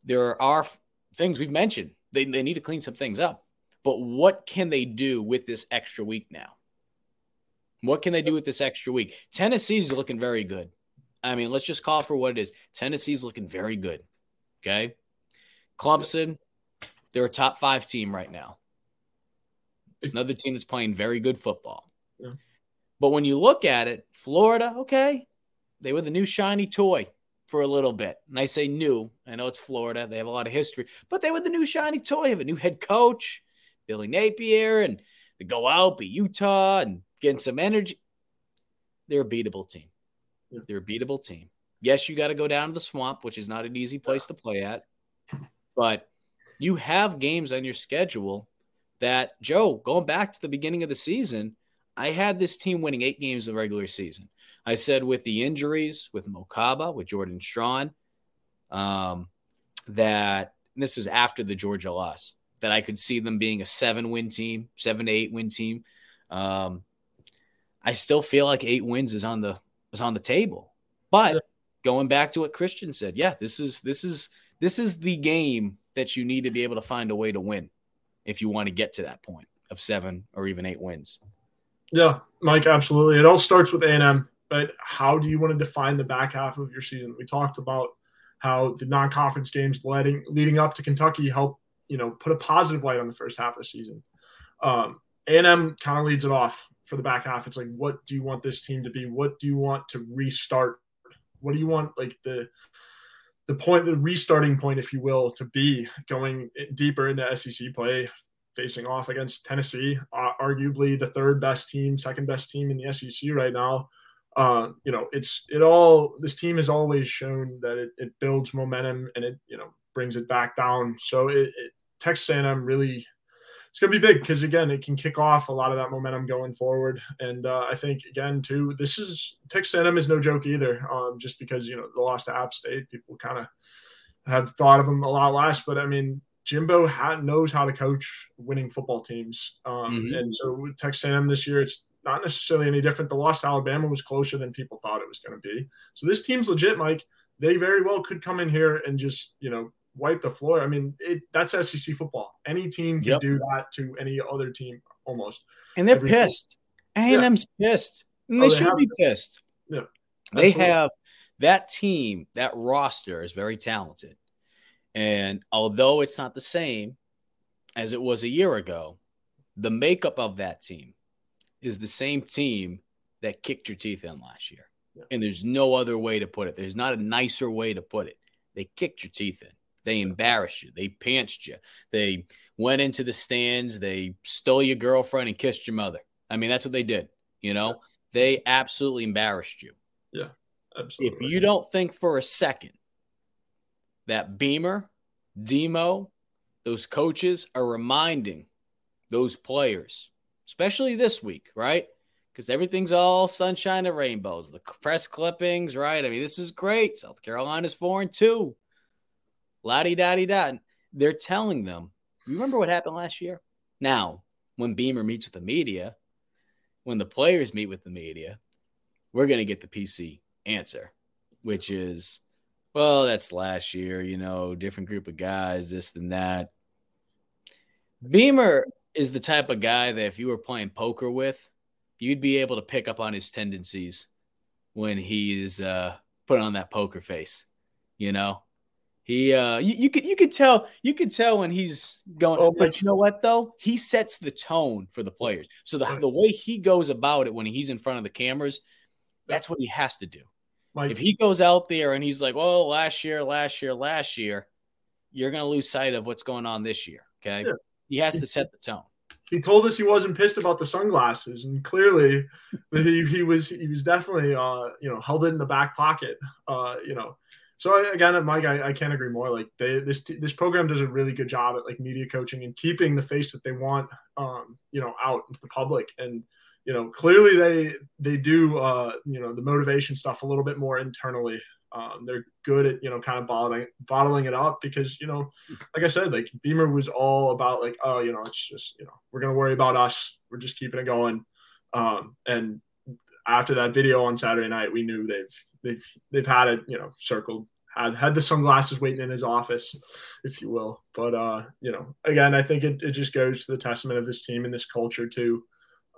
there are things we've mentioned. They, they need to clean some things up. But what can they do with this extra week now? What can they do with this extra week? Tennessee's looking very good. I mean, let's just call for what it is. Tennessee's looking very good. Okay. Clemson, they're a top five team right now. Another team that's playing very good football. Yeah. But when you look at it, Florida, okay, they were the new shiny toy for a little bit. And I say new. I know it's Florida. They have a lot of history, but they were the new shiny toy. Have a new head coach, Billy Napier, and they go out, beat Utah, and getting some energy. They're a beatable team. Yeah. They're a beatable team. Yes, you got to go down to the swamp, which is not an easy place to play at. But you have games on your schedule that, Joe, going back to the beginning of the season, I had this team winning eight games in the regular season. I said with the injuries, with Mokaba, with Jordan Strachan, um, that this was after the Georgia loss, that I could see them being a seven win team, seven to eight win team. Um, I still feel like eight wins is on the is on the table. But going back to what Christian said, yeah, this is this is this is the game that you need to be able to find a way to win if you want to get to that point of seven or even eight wins. Yeah, Mike, absolutely. It all starts with A&M, but how do you want to define the back half of your season? We talked about how the non-conference games leading leading up to Kentucky help you know put a positive light on the first half of the season. Um, A&M kind of leads it off for the back half. It's like, what do you want this team to be? What do you want to restart? What do you want like the the point, the restarting point, if you will, to be going deeper into SEC play, facing off against Tennessee, uh, arguably the third best team, second best team in the SEC right now. Uh, you know, it's it all. This team has always shown that it, it builds momentum and it you know brings it back down. So it, it Texas A&M really it's going to be big because again, it can kick off a lot of that momentum going forward. And uh, I think again, too, this is Texas A&M is no joke either. Um, just because you know the loss to App State, people kind of have thought of them a lot less. But I mean, Jimbo ha- knows how to coach winning football teams, um, mm-hmm. and so Texas A&M this year, it's not necessarily any different. The loss to Alabama was closer than people thought it was going to be. So this team's legit, Mike. They very well could come in here and just you know wipe the floor. I mean, it, that's SEC football. Any team can yep. do that to any other team almost. And they're Every pissed. A&M's yeah. pissed. And they, oh, they should be pissed. Yeah. They have that team, that roster is very talented. And although it's not the same as it was a year ago, the makeup of that team is the same team that kicked your teeth in last year. Yeah. And there's no other way to put it. There's not a nicer way to put it. They kicked your teeth in. They embarrassed you. They pantsed you. They went into the stands. They stole your girlfriend and kissed your mother. I mean, that's what they did. You know, they absolutely embarrassed you. Yeah, absolutely. If you don't think for a second that Beamer, Demo, those coaches are reminding those players, especially this week, right? Because everything's all sunshine and rainbows. The press clippings, right? I mean, this is great. South Carolina's four and two la di da di da. They're telling them, you remember what happened last year? Now, when Beamer meets with the media, when the players meet with the media, we're going to get the PC answer, which is, well, that's last year, you know, different group of guys, this and that. Beamer is the type of guy that if you were playing poker with, you'd be able to pick up on his tendencies when he's uh, put on that poker face. You know, he uh, you, you could you could tell you could tell when he's going. Oh, but you know what though? He sets the tone for the players. So the the way he goes about it when he's in front of the cameras, that's what he has to do. Mike. If he goes out there and he's like, "Oh, last year, last year, last year," you're going to lose sight of what's going on this year. Okay, yeah. he has to set the tone he told us he wasn't pissed about the sunglasses, and clearly he, he was he was definitely uh, you know held it in the back pocket. Uh, you know, so again, Mike, I, I can't agree more. Like they, this this program does a really good job at like media coaching and keeping the face that they want, um, you know, out into the public. And you know, clearly they they do uh, you know the motivation stuff a little bit more internally um, they're good at you know kind of bottling bottling it up because you know, like I said, like Beamer was all about like oh you know it's just you know we're gonna worry about us. We're just keeping it going. Um, and after that video on Saturday night, we knew they've they've they've had it you know circled had had the sunglasses waiting in his office, if you will. But uh, you know, again, I think it, it just goes to the testament of this team and this culture too.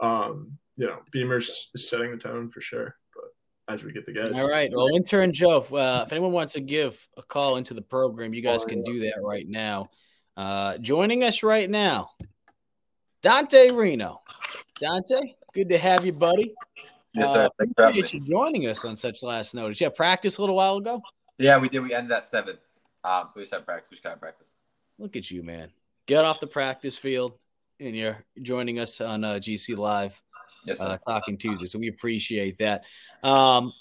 Um, you know, Beamer's is setting the tone for sure But as we get the guests. All right. Well, intern Joe, uh, if anyone wants to give a call into the program, you guys can do that right now. Uh, joining us right now, Dante Reno. Dante, good to have you, buddy. Yes, sir. Uh, appreciate you joining us on such last notice. Yeah, practice a little while ago. Yeah, we did. We ended at seven, um, so we just had practice. We just got practice. Look at you, man. Get off the practice field, and you're joining us on uh, GC Live yes, uh, Talking Tuesday. So we appreciate that. Um,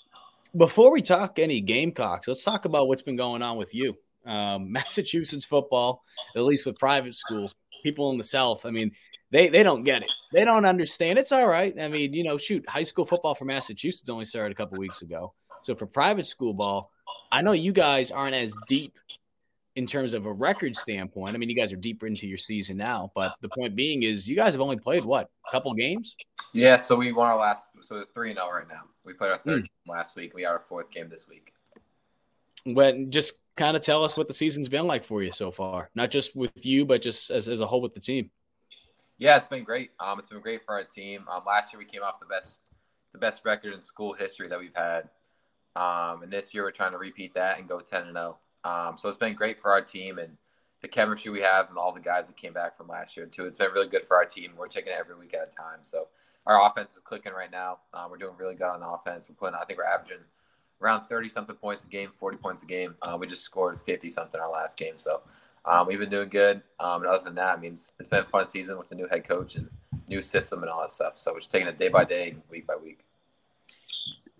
before we talk any Gamecocks, let's talk about what's been going on with you. Um, Massachusetts football, at least with private school, people in the South. I mean, they they don't get it. They don't understand. It's all right. I mean, you know, shoot, high school football for Massachusetts only started a couple weeks ago. So for private school ball, I know you guys aren't as deep in terms of a record standpoint. I mean, you guys are deeper into your season now, but the point being is you guys have only played what a couple games. Yeah, so we won our last, so we're three and zero oh right now. We played our third mm. game last week. We got our fourth game this week. But just kind of tell us what the season's been like for you so far, not just with you, but just as, as a whole with the team. Yeah, it's been great. Um, it's been great for our team. Um, last year we came off the best, the best record in school history that we've had. Um, and this year we're trying to repeat that and go ten and zero. Oh. Um, so it's been great for our team and the chemistry we have and all the guys that came back from last year too. It's been really good for our team. We're taking it every week at a time. So our offense is clicking right now. Um, we're doing really good on the offense. We're putting, I think we're averaging around 30 something points a game, 40 points a game. Uh, we just scored 50 something our last game. So um, we've been doing good. Um, and other than that, I mean, it's, it's been a fun season with the new head coach and new system and all that stuff. So we're just taking it day by day, week by week.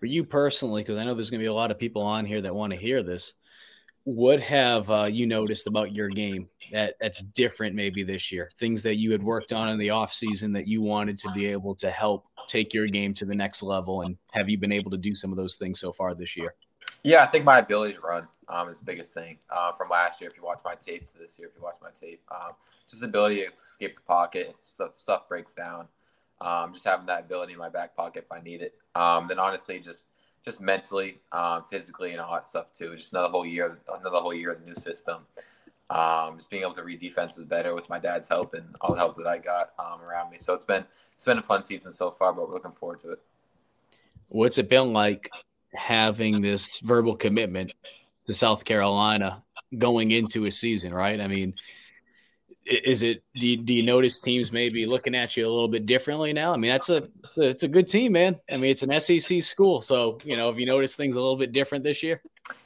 For you personally, because I know there's going to be a lot of people on here that want to hear this what have uh, you noticed about your game that that's different maybe this year? Things that you had worked on in the off season that you wanted to be able to help take your game to the next level and have you been able to do some of those things so far this year? Yeah i think my ability to run um, is the biggest thing uh, from last year if you watch my tape to this year if you watch my tape um, just ability to escape the pocket stuff, stuff breaks down um, just having that ability in my back pocket if i need it um, then honestly just just mentally, um, physically, and all that stuff too. Just another whole year, another whole year of the new system. Um, just being able to read defenses better with my dad's help and all the help that I got um, around me. So it's been it's been a fun season so far, but we're looking forward to it. What's it been like having this verbal commitment to South Carolina going into a season? Right? I mean, is it do you, do you notice teams maybe looking at you a little bit differently now? I mean that's a it's a good team man. I mean it's an sec school so you know have you noticed things a little bit different this year?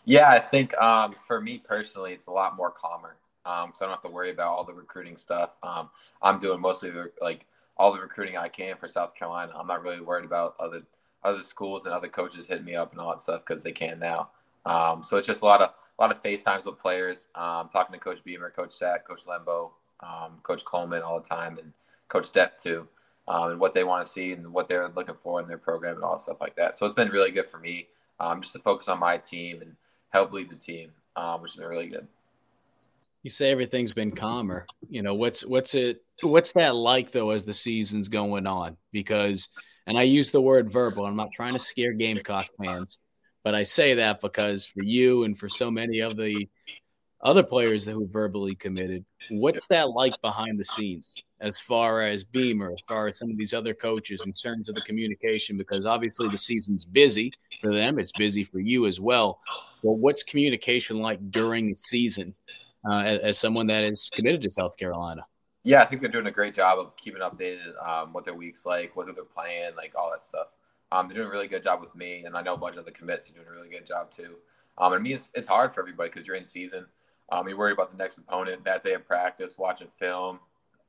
Yeah i think um, for me personally it's a lot more calmer um, so i don't have to worry about all the recruiting stuff. Um, i'm doing mostly the, like all the recruiting i can for south carolina. I'm not really worried about other other schools and other coaches hitting me up and all that stuff because they can now. Um, so it's just a lot of a lot of FaceTimes with players, um, talking to Coach Beamer, Coach Sack, Coach Lembo, um, Coach Coleman all the time, and Coach Depp too, um, and what they want to see and what they're looking for in their program and all stuff like that. So it's been really good for me um, just to focus on my team and help lead the team, um, which has been really good. You say everything's been calmer. You know what's what's it what's that like though as the season's going on? Because and I use the word verbal. I'm not trying to scare Gamecock fans, but I say that because for you and for so many of the other players that who verbally committed. What's that like behind the scenes? as far as Beamer, as far as some of these other coaches in terms of the communication? Because obviously the season's busy for them, it's busy for you as well. Well, what's communication like during the season uh, as, someone that is committed to South Carolina? Yeah, I think they're doing a great job of keeping updated um, what their week's like, whether they're playing, like all that stuff. Um, they're doing a really good job with me, and I know a bunch of the commits are doing a really good job too. Um, and mean, it's, it's hard for everybody because you're in season. Um, you worry about the next opponent, that day of practice, watching film,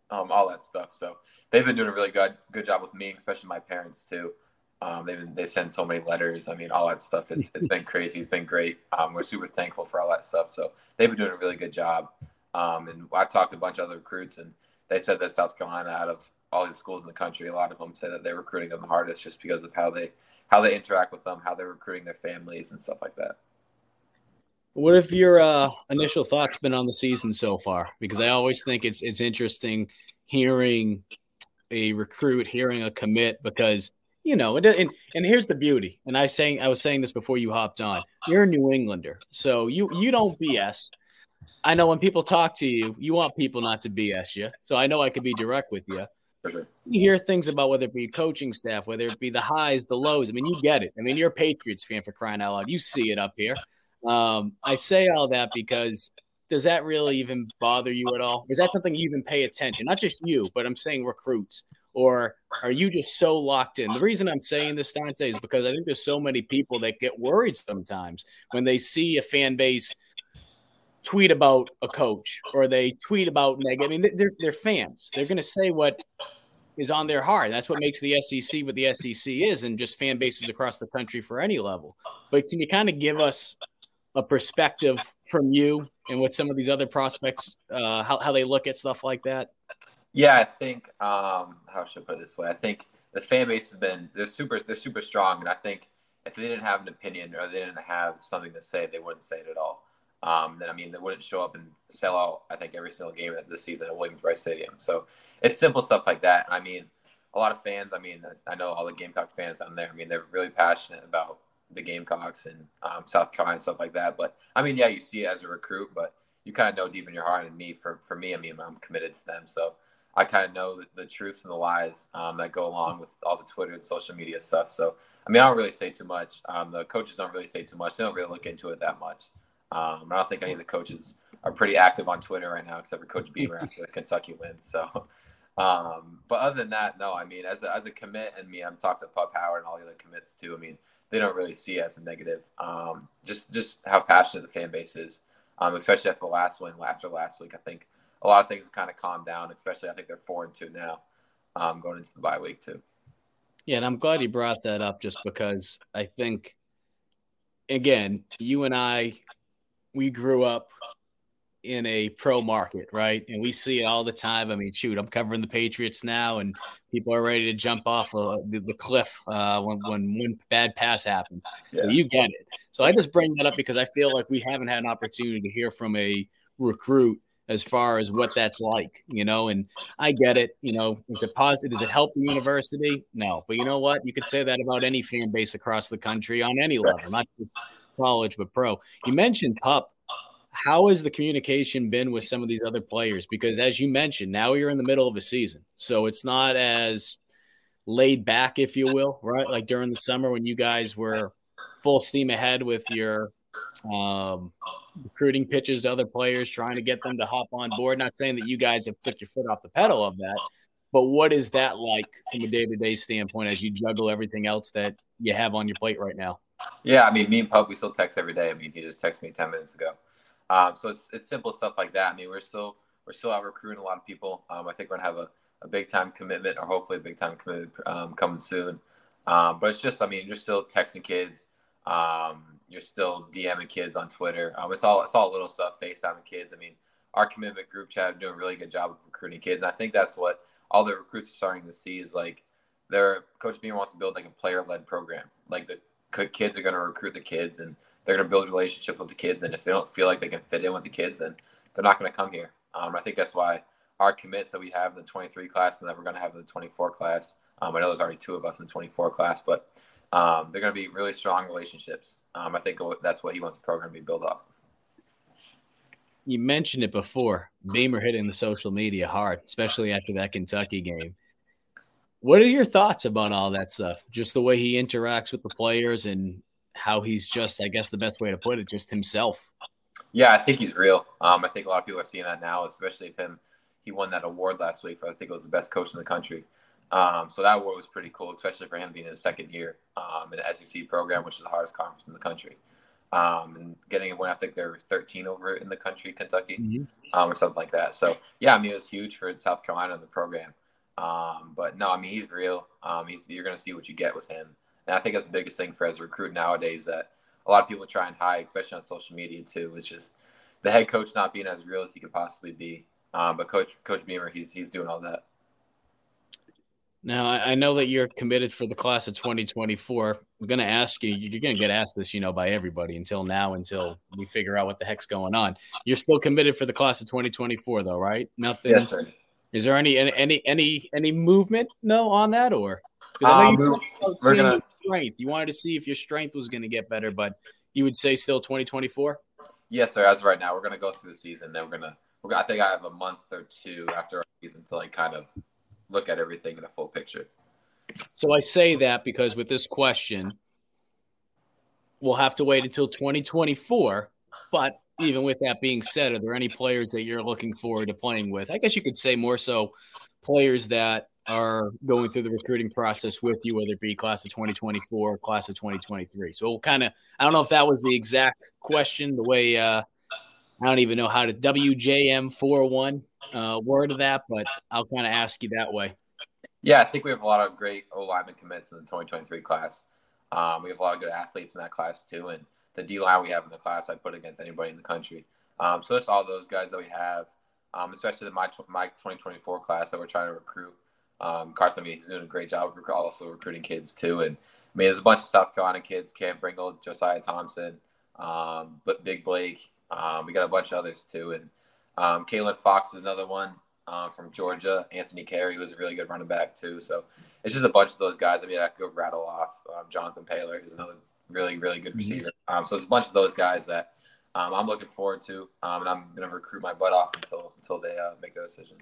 um, all that stuff. So they've been doing a really good good job with me, especially my parents too. Um, they've been, they send so many letters. I mean, all that stuff. It's, it's been crazy. It's been great. Um, we're super thankful for all that stuff. So they've been doing a really good job. Um, and I've talked to a bunch of other recruits, and they said that South Carolina, out of all the schools in the country, a lot of them say that they're recruiting them the hardest just because of how they how they interact with them, how they're recruiting their families, and stuff like that. What have your uh, initial thoughts been on the season so far? Because I always think it's it's interesting hearing a recruit, hearing a commit, because you know, and, and, and here's the beauty. And I saying I was saying this before you hopped on. You're a New Englander, so you you don't BS. I know when people talk to you, you want people not to BS you. So I know I could be direct with you. Sure. You hear things about whether it be coaching staff, whether it be the highs, the lows. I mean, you get it. I mean, you're a Patriots fan for crying out loud. You see it up here. Um, I say all that because does that really even bother you at all? Is that something you even pay attention? Not just you, but I'm saying recruits. Or are you just so locked in? The reason I'm saying this, Dante, is because I think there's so many people that get worried sometimes when they see a fan base tweet about a coach or they tweet about negative. I mean, they're, they're fans. They're going to say what is on their heart. That's what makes the SEC what the SEC is and just fan bases across the country for any level. But can you kind of give us a perspective from you and what some of these other prospects, uh, how, how they look at stuff like that? Yeah, I think um, how should I put it this way? I think the fan base has been they're super they're super strong, and I think if they didn't have an opinion or they didn't have something to say, they wouldn't say it at all. Um, then I mean, they wouldn't show up and sell out. I think every single game this season at Williams-Brice Stadium. So it's simple stuff like that. I mean, a lot of fans. I mean, I know all the Gamecock fans down there. I mean, they're really passionate about the Gamecocks and um, South Carolina and stuff like that. But I mean, yeah, you see it as a recruit, but you kind of know deep in your heart. And me, for for me, I mean, I'm committed to them, so I kind of know the, the, truths and the lies um, that go along with all the Twitter and social media stuff. So I mean, I don't really say too much. Um, the coaches don't really say too much. They don't really look into it that much. Um, I don't think any of the coaches are pretty active on Twitter right now, except for Coach Beamer after the Kentucky win. So. Um, but other than that, no. I mean, as a, as a commit, and me, I'm talking to Pup Howard and all the other commits too. I mean, they don't really see as a negative. Um, just just how passionate the fan base is, um, especially after the last win, after last week. I think a lot of things have kind of calmed down. Especially, I think they're four and two now, um, going into the bye week too. Yeah, and I'm glad you brought that up, just because I think, again, you and I, we grew up in a pro market, right? And we see it all the time. I mean, shoot, I'm covering the Patriots now, and people are ready to jump off uh, the, the, cliff uh, when when one bad pass happens. Yeah. So you get it. So I just bring that up because I feel like we haven't had an opportunity to hear from a recruit as far as what that's like, you know. And I get it. You know, is it positive? Does it help the university? No, but you know what? You could say that about any fan base across the country on any level, not just college but pro. You mentioned Pup how has the communication been with some of these other players? Because as you mentioned, now you're in the middle of a season, so it's not as laid back, if you will, right? Like during the summer when you guys were full steam ahead with your um, recruiting pitches to other players, trying to get them to hop on board. Not saying that you guys have took your foot off the pedal of that, but what is that like from a day to day standpoint as you juggle everything else that you have on your plate right now? Yeah, I mean, me and Pup, we still text every day. I mean, he just texted me ten minutes ago. Um, so it's it's simple stuff like that. I mean, we're still we're still out recruiting a lot of people. Um, I think we're gonna have a, a big time commitment, or hopefully a big time commitment um, coming soon. Um, but it's just, I mean, you're still texting kids. Um, you're still DMing kids on Twitter. Um, it's all it's all little stuff, FaceTiming kids. I mean, our commitment group chat doing a really good job of recruiting kids. And I think that's what all the recruits are starting to see is like their coach Beamer wants to build like a player led program. Like the kids are going to recruit the kids and they're going to build relationship with the kids. And if they don't feel like they can fit in with the kids, then they're not going to come here. Um, I think that's why our commits that we have in the 23 class and that we're going to have in the 24 class. Um, I know there's already two of us in 24 class, but um, they're going to be really strong relationships. Um, I think that's what he wants the program to be built off. you mentioned it before. Beamer hitting the social media hard, especially after that Kentucky game. What are your thoughts about all that stuff? Just the way he interacts with the players and how he's just, I guess, the best way to put it, just himself. Yeah, I think he's real. Um, I think a lot of people are seeing that now, especially if him. He won that award last week for I think it was the best coach in the country. Um, so that award was pretty cool, especially for him being his second year um, in the SEC program, which is the hardest conference in the country um, and getting a win, I think they're 13 over in the country, Kentucky, mm-hmm. um, or something like that. So yeah, I mean it was huge for South Carolina in the program. Um, but no, I mean he's real. Um, he's you're going to see what you get with him, and I think that's the biggest thing for as a recruit nowadays that a lot of people try and hide, especially on social media too, which is the head coach not being as real as he could possibly be. Um, but coach Coach Beamer, he's he's doing all that. Now, I know that you're committed for the class of 2024. I'm going to ask you, you're going to get asked this, you know, by everybody until now, until we figure out what the heck's going on. You're still committed for the class of 2024, though, right? Nothing. Yes, sir. Is there any any any any movement no on that or? Um, we're gonna, strength. You wanted to see if your strength was going to get better, but you would say still 2024. Yes, sir. As of right now, we're going to go through the season. Then we're going to. I think I have a month or two after our season to like kind of look at everything in a full picture. So I say that because with this question, we'll have to wait until 2024. But even with that being said, are there any players that you're looking forward to playing with? I guess you could say more so players that are going through the recruiting process with you, whether it be class of 2024 or class of 2023. So we'll kind of, I don't know if that was the exact question, the way uh, I don't even know how to WJM 41 uh, word of that, but I'll kind of ask you that way. Yeah, I think we have a lot of great O lineman commits in the 2023 class. Um, we have a lot of good athletes in that class too, and the D line we have in the class, I'd put against anybody in the country. Um, so it's all those guys that we have, um, especially the my my 2024 class that we're trying to recruit. Um, Carson, I mean, he's doing a great job of also recruiting kids too, and I mean, there's a bunch of South Carolina kids: Cam Bringle, Josiah Thompson, um, but Big Blake. Um, we got a bunch of others too, and um, Kalen Fox is another one uh, from Georgia. Anthony Carey was a really good running back too. So it's just a bunch of those guys. I mean, I could go rattle off. Um, Jonathan Paylor is another really, really good mm-hmm. receiver. Um, so it's a bunch of those guys that um, I'm looking forward to, um, and I'm going to recruit my butt off until until they uh, make a decision.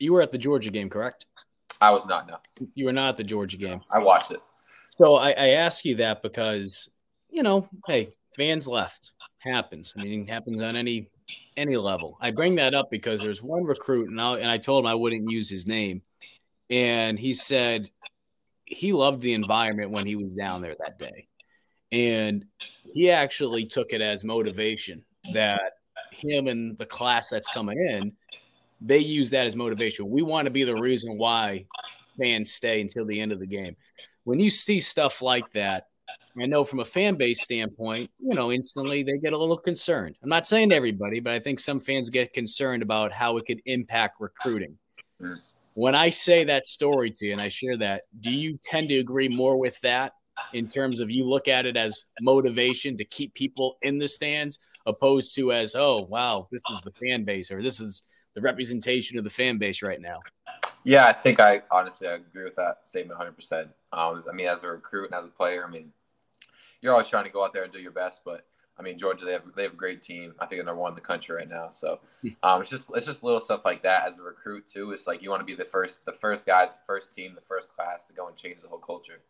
You were at the Georgia game, correct? I was not. No, you were not at the Georgia game. I watched it. So I, I ask you that because you know, hey, fans left happens. I mean, it happens on any any level. I bring that up because there's one recruit, and I, and I told him I wouldn't use his name, and he said he loved the environment when he was down there that day, and he actually took it as motivation that him and the class that's coming in, they use that as motivation. We want to be the reason why fans stay until the end of the game. When you see stuff like that, I know from a fan base standpoint, you know, instantly they get a little concerned. I'm not saying everybody, but I think some fans get concerned about how it could impact recruiting. When I say that story to you and I share that, do you tend to agree more with that in terms of you look at it as motivation to keep people in the stands opposed to as, oh, wow, this is the fan base or this is the representation of the fan base right now? Yeah, I think I honestly I agree with that statement 100%. Um, I mean, as a recruit and as a player, I mean, you're always trying to go out there and do your best. But I mean, Georgia, they have they have a great team. I think they're number one in the country right now. So hmm. um, it's just it's just little stuff like that as a recruit too. It's like you want to be the first the first guys, the first team, the first class to go and change the whole culture.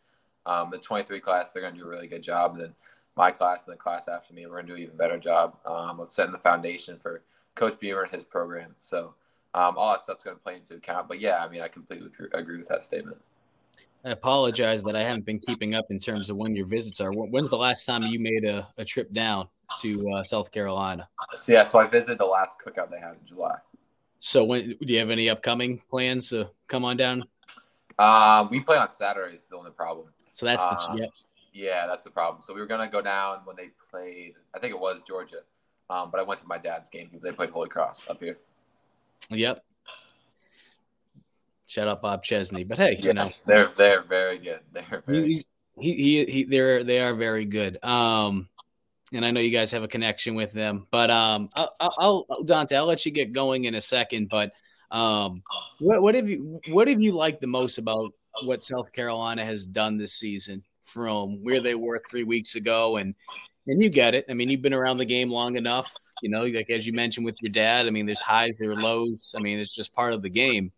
Um, the 23 class, they're going to do a really good job. And then my class and the class after me, we're going to do an even better job um, of setting the foundation for Coach Beamer and his program. So um, all that stuff's going to play into account. But yeah, I mean, I completely agree with that statement. I apologize that I haven't been keeping up in terms of when your visits are. When's the last time you made a, a trip down to uh, South Carolina? So, yeah, so I visited the last cookout they had in July. So when do you have any upcoming plans to come on down? Uh, we play on Saturdays. Still the problem. So that's the um, yep. Yeah, that's the problem. So we were gonna go down when they played. I think it was Georgia, um, but I went to my dad's game. They played Holy Cross up here. Yep. Shout out Bob Chesney. But hey, yeah, you know they're they're very good. They're very he's, he he he they're they are very good. Um, and I know you guys have a connection with them. But um, I'll, I'll Dante, I'll let you get going in a second. But um, what what have you what have you liked the most about what South Carolina has done this season from where they were three weeks ago? And and you get it. I mean, you've been around the game long enough You know, like as you mentioned with your dad, I mean, there's highs, there are lows. I mean, it's just part of the game.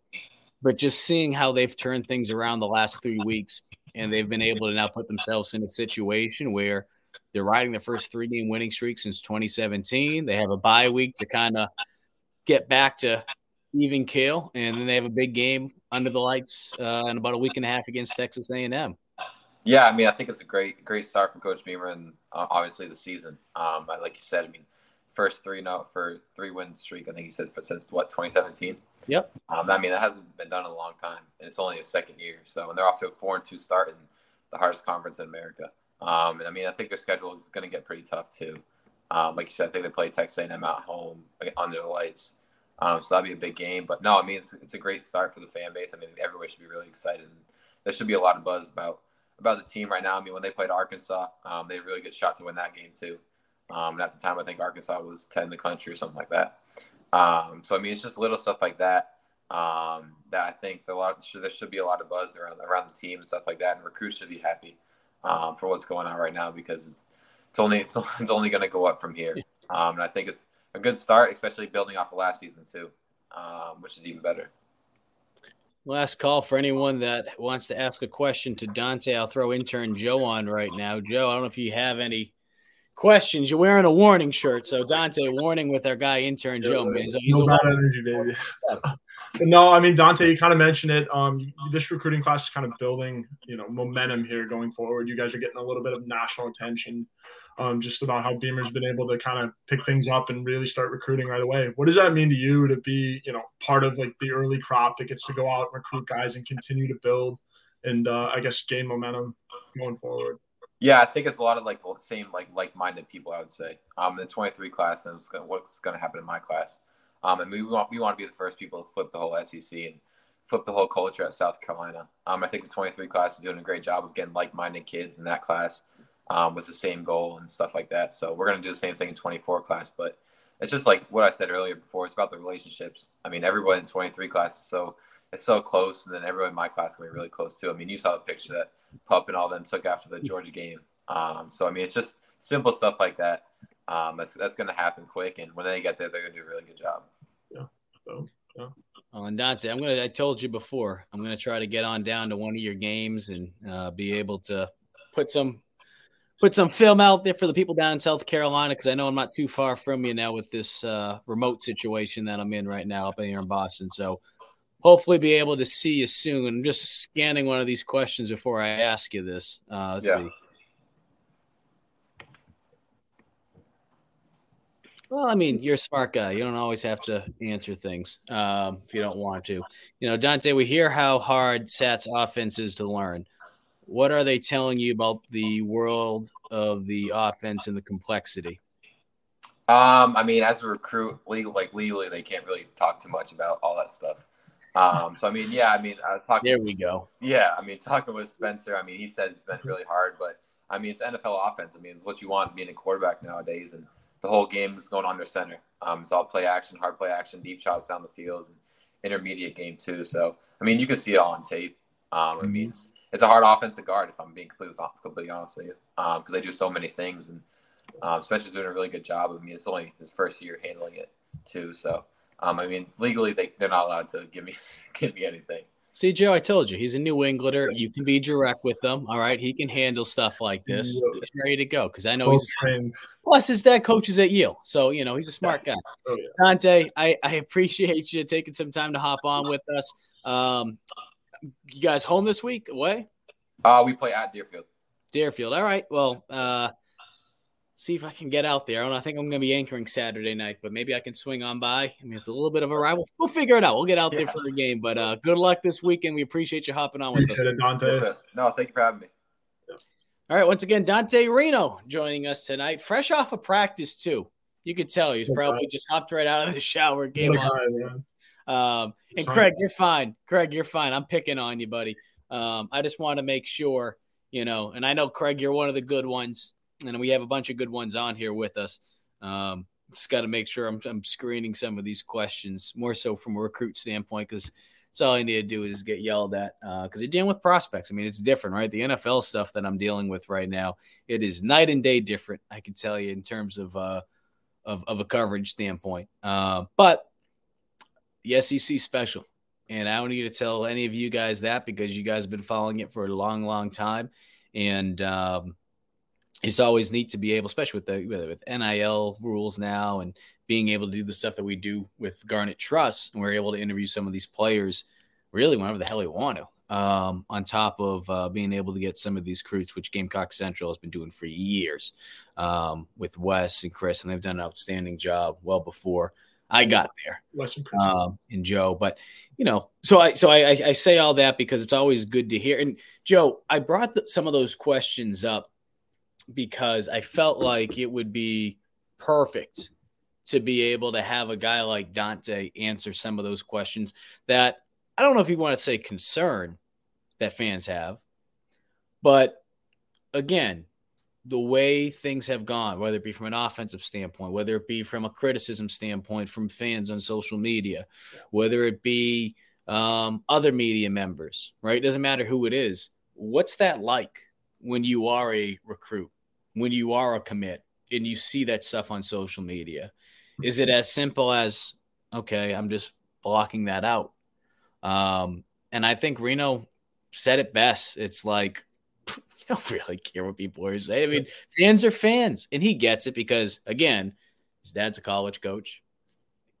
But just seeing how they've turned things around the last three weeks, and they've been able to now put themselves in a situation where they're riding their first three game winning streak since 2017. They have a bye week to kind of get back to even keel, and then they have a big game under the lights uh, in about a week and a half against Texas A&M. Yeah, I mean, I think it's a great, great start for Coach Beamer, and uh, obviously the season. Um, like you said, I mean, first three no for three win streak. I think you said for since what 2017. Yep. Um, I mean, that hasn't been done in a long time, and it's only a second year. So, and they're off to a four and two start in the hardest conference in America. Um, and I mean, I think their schedule is going to get pretty tough too. Um, like you said, I think they play Texas A&M at home under the lights. Um, so that'd be a big game. But no, I mean, it's, it's a great start for the fan base. I mean, everybody should be really excited. There should be a lot of buzz about about the team right now. I mean, when they played Arkansas, um, they had a really good shot to win that game too. Um, and at the time, I think Arkansas was 10 in the country or something like that. Um, so I mean, it's just little stuff like that um, that I think a lot there should be a lot of buzz around around the team and stuff like that, and recruits should be happy um, for what's going on right now because it's only it's, it's only going to go up from here. Um, and I think it's a good start, especially building off of last season too, um, which is even better. Last call for anyone that wants to ask a question to Dante. I'll throw intern Joe on right now. Joe, I don't know if you have any questions. You're wearing a warning shirt, so Dante, warning with our guy intern Joe. Man, so he's no bad energy, baby. no, I mean Dante, you kind of mentioned it. Um, this recruiting class is kind of building, you know, momentum here going forward. You guys are getting a little bit of national attention, um, just about how Beamer's been able to kind of pick things up and really start recruiting right away. What does that mean to you to be, you know, part of like the early crop that gets to go out and recruit guys and continue to build and uh, I guess gain momentum going forward? Yeah, I think it's a lot of like the same like like-minded people. I would say. Um, the 23 class and what's going what's going to happen in my class. Um, and we want we want to be the first people to flip the whole SEC and flip the whole culture at South Carolina. Um, I think the 23 class is doing a great job of getting like-minded kids in that class um, with the same goal and stuff like that. So we're going to do the same thing in 24 class, but it's just like what I said earlier before. It's about the relationships. I mean, everyone in 23 class is so it's so close, and then everyone in my class can be really close too. I mean, you saw the picture that Pup and all them took after the Georgia game. Um, so I mean, it's just simple stuff like that. Um, that's that's going to happen quick, and when they get there, they're going to do a really good job. Yeah. So, yeah. Oh, and Dante, I'm gonna. I told you before. I'm gonna try to get on down to one of your games and uh, be able to put some put some film out there for the people down in South Carolina because I know I'm not too far from you now with this uh, remote situation that I'm in right now up here in Boston. So hopefully be able to see you soon. And I'm just scanning one of these questions before I ask you this. Uh, let's yeah. see. Well, I mean, you're a smart guy. You don't always have to answer things um, if you don't want to. You know, Dante, we hear how hard Sat's offense is to learn. What are they telling you about the world of the offense and the complexity? Um, I mean, as a recruit, legal like legally, they can't really talk too much about all that stuff. Um, so I mean, yeah, I mean, uh, talking. There we go. Yeah, I mean, talking with Spencer, I mean, he said it's been really hard, but I mean, it's NFL offense. I mean, it's what you want being a quarterback nowadays, and the whole game is going under center. Um, it's all play action, hard play action, deep shots down the field, and intermediate game too. So I mean, you can see it all on tape. Um, I mean, it's, it's a hard offensive guard if I'm being completely completely honest with you, because um, they do so many things, and um, Spencer's doing a really good job. I mean, it's only his first year handling it too, so um, I mean, legally, they, they're not allowed to give me give me anything. See, Joe, I told you he's a New Englander. You can be direct with them. All right, he can handle stuff like this. He's ready to go because I know he's. Plus, his dad coaches at Yale, so you know he's a smart guy. Oh. Dante, I, I appreciate you taking some time to hop on with us. Um, you guys home this week? Away? Uh, we play at Deerfield. Deerfield. All right. Well, uh, see if I can get out there. I don't I think I'm going to be anchoring Saturday night, but maybe I can swing on by. I mean, it's a little bit of a rival. We'll figure it out. We'll get out yeah. there for the game. But uh, good luck this weekend. We appreciate you hopping on with appreciate us. It, Dante. No, thank you for having me. All right, once again, Dante Reno joining us tonight, fresh off of practice too. You could tell he's probably just hopped right out of the shower, game on. Um, and Craig, you're fine. Craig, you're fine. I'm picking on you, buddy. Um, I just want to make sure, you know, and I know Craig, you're one of the good ones and we have a bunch of good ones on here with us. Um, just got to make sure I'm, I'm, screening some of these questions more so from a recruit standpoint because it's all I need to do is get yelled at because uh, you're dealing with prospects. I mean, it's different, right? The NFL stuff that I'm dealing with right now, it is night and day different. I can tell you in terms of uh, of, of a coverage standpoint. Uh, but the SEC special. And I don't need to tell any of you guys that because you guys have been following it for a long, long time. And um, it's always neat to be able, especially with the with NIL rules now and being able to do the stuff that we do with Garnet Trust. And we're able to interview some of these players really whenever the hell we want to. Um, on top of uh, being able to get some of these recruits, which Gamecock Central has been doing for years um, with Wes and Chris, and they've done an outstanding job well before I got there. Wes and um, and Joe, but you know, so I so I, I say all that because it's always good to hear. And Joe, I brought the, some of those questions up because I felt like it would be perfect to be able to have a guy like Dante answer some of those questions that I don't know if you want to say concern, that fans have. But again, the way things have gone, whether it be from an offensive standpoint, whether it be from a criticism standpoint from fans on social media, whether it be um, other media members, right? It doesn't matter who it is. What's that like when you are a recruit, when you are a commit, and you see that stuff on social media? Is it as simple as, okay, I'm just blocking that out? Um, and I think Reno said it best. It's like don't really care what people are saying. I mean, fans are fans, and he gets it because again, his dad's a college coach,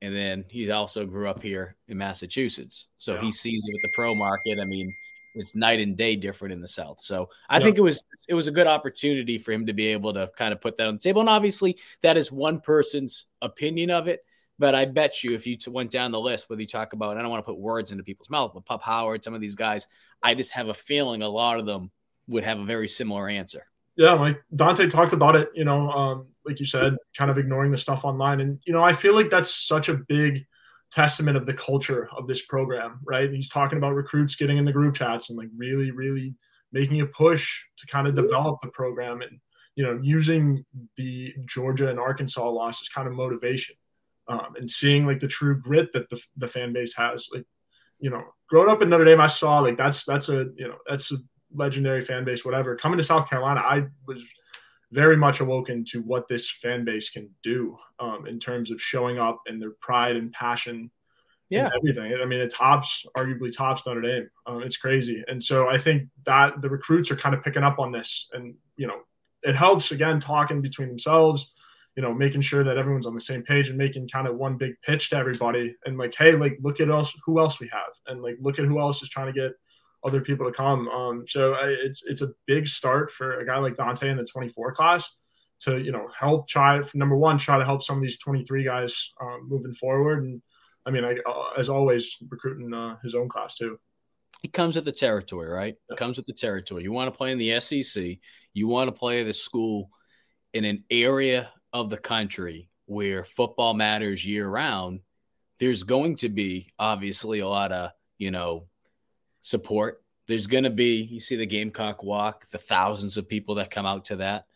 and then he also grew up here in Massachusetts, so yeah. he sees it with the pro market. I mean, it's night and day different in the South. So I yeah. think it was it was a good opportunity for him to be able to kind of put that on the table. And obviously, that is one person's opinion of it. But I bet you if you went down the list, whether you talk about, I don't want to put words into people's mouth, but Pup Howard, some of these guys, I just have a feeling a lot of them would have a very similar answer. Yeah, like Dante talked about it, you know, um, like you said, kind of ignoring the stuff online. And, you know, I feel like that's such a big testament of the culture of this program, right? He's talking about recruits getting in the group chats and like really, really making a push to kind of develop the program and, you know, using the Georgia and Arkansas loss as kind of motivation um, and seeing like the true grit that the, the fan base has. Like, you know, growing up in Notre Dame, I saw like that's that's a you know that's a legendary fan base. Whatever. Coming to South Carolina, I was very much awoken to what this fan base can do um, in terms of showing up and their pride and passion. Yeah, everything. I mean, it tops, arguably tops Notre Dame. Um, it's crazy, and so I think that the recruits are kind of picking up on this, and you know, it helps again talking between themselves you know, making sure that everyone's on the same page and making kind of one big pitch to everybody and like, hey, like look at us, who else we have, and like look at who else is trying to get other people to come. Um, so I, it's it's a big start for a guy like Dante in the 24 class to you know help try number one try to help some of these 23 guys um, moving forward and I mean I, uh, as always recruiting uh, his own class too. It comes with the territory, right? It comes with the territory. You want to play in the SEC. You want to play the school in an area of the country where football matters year round, there's going to be obviously a lot of, you know, support. There's going to be, you see the Gamecock Walk, the thousands of people that come out to that.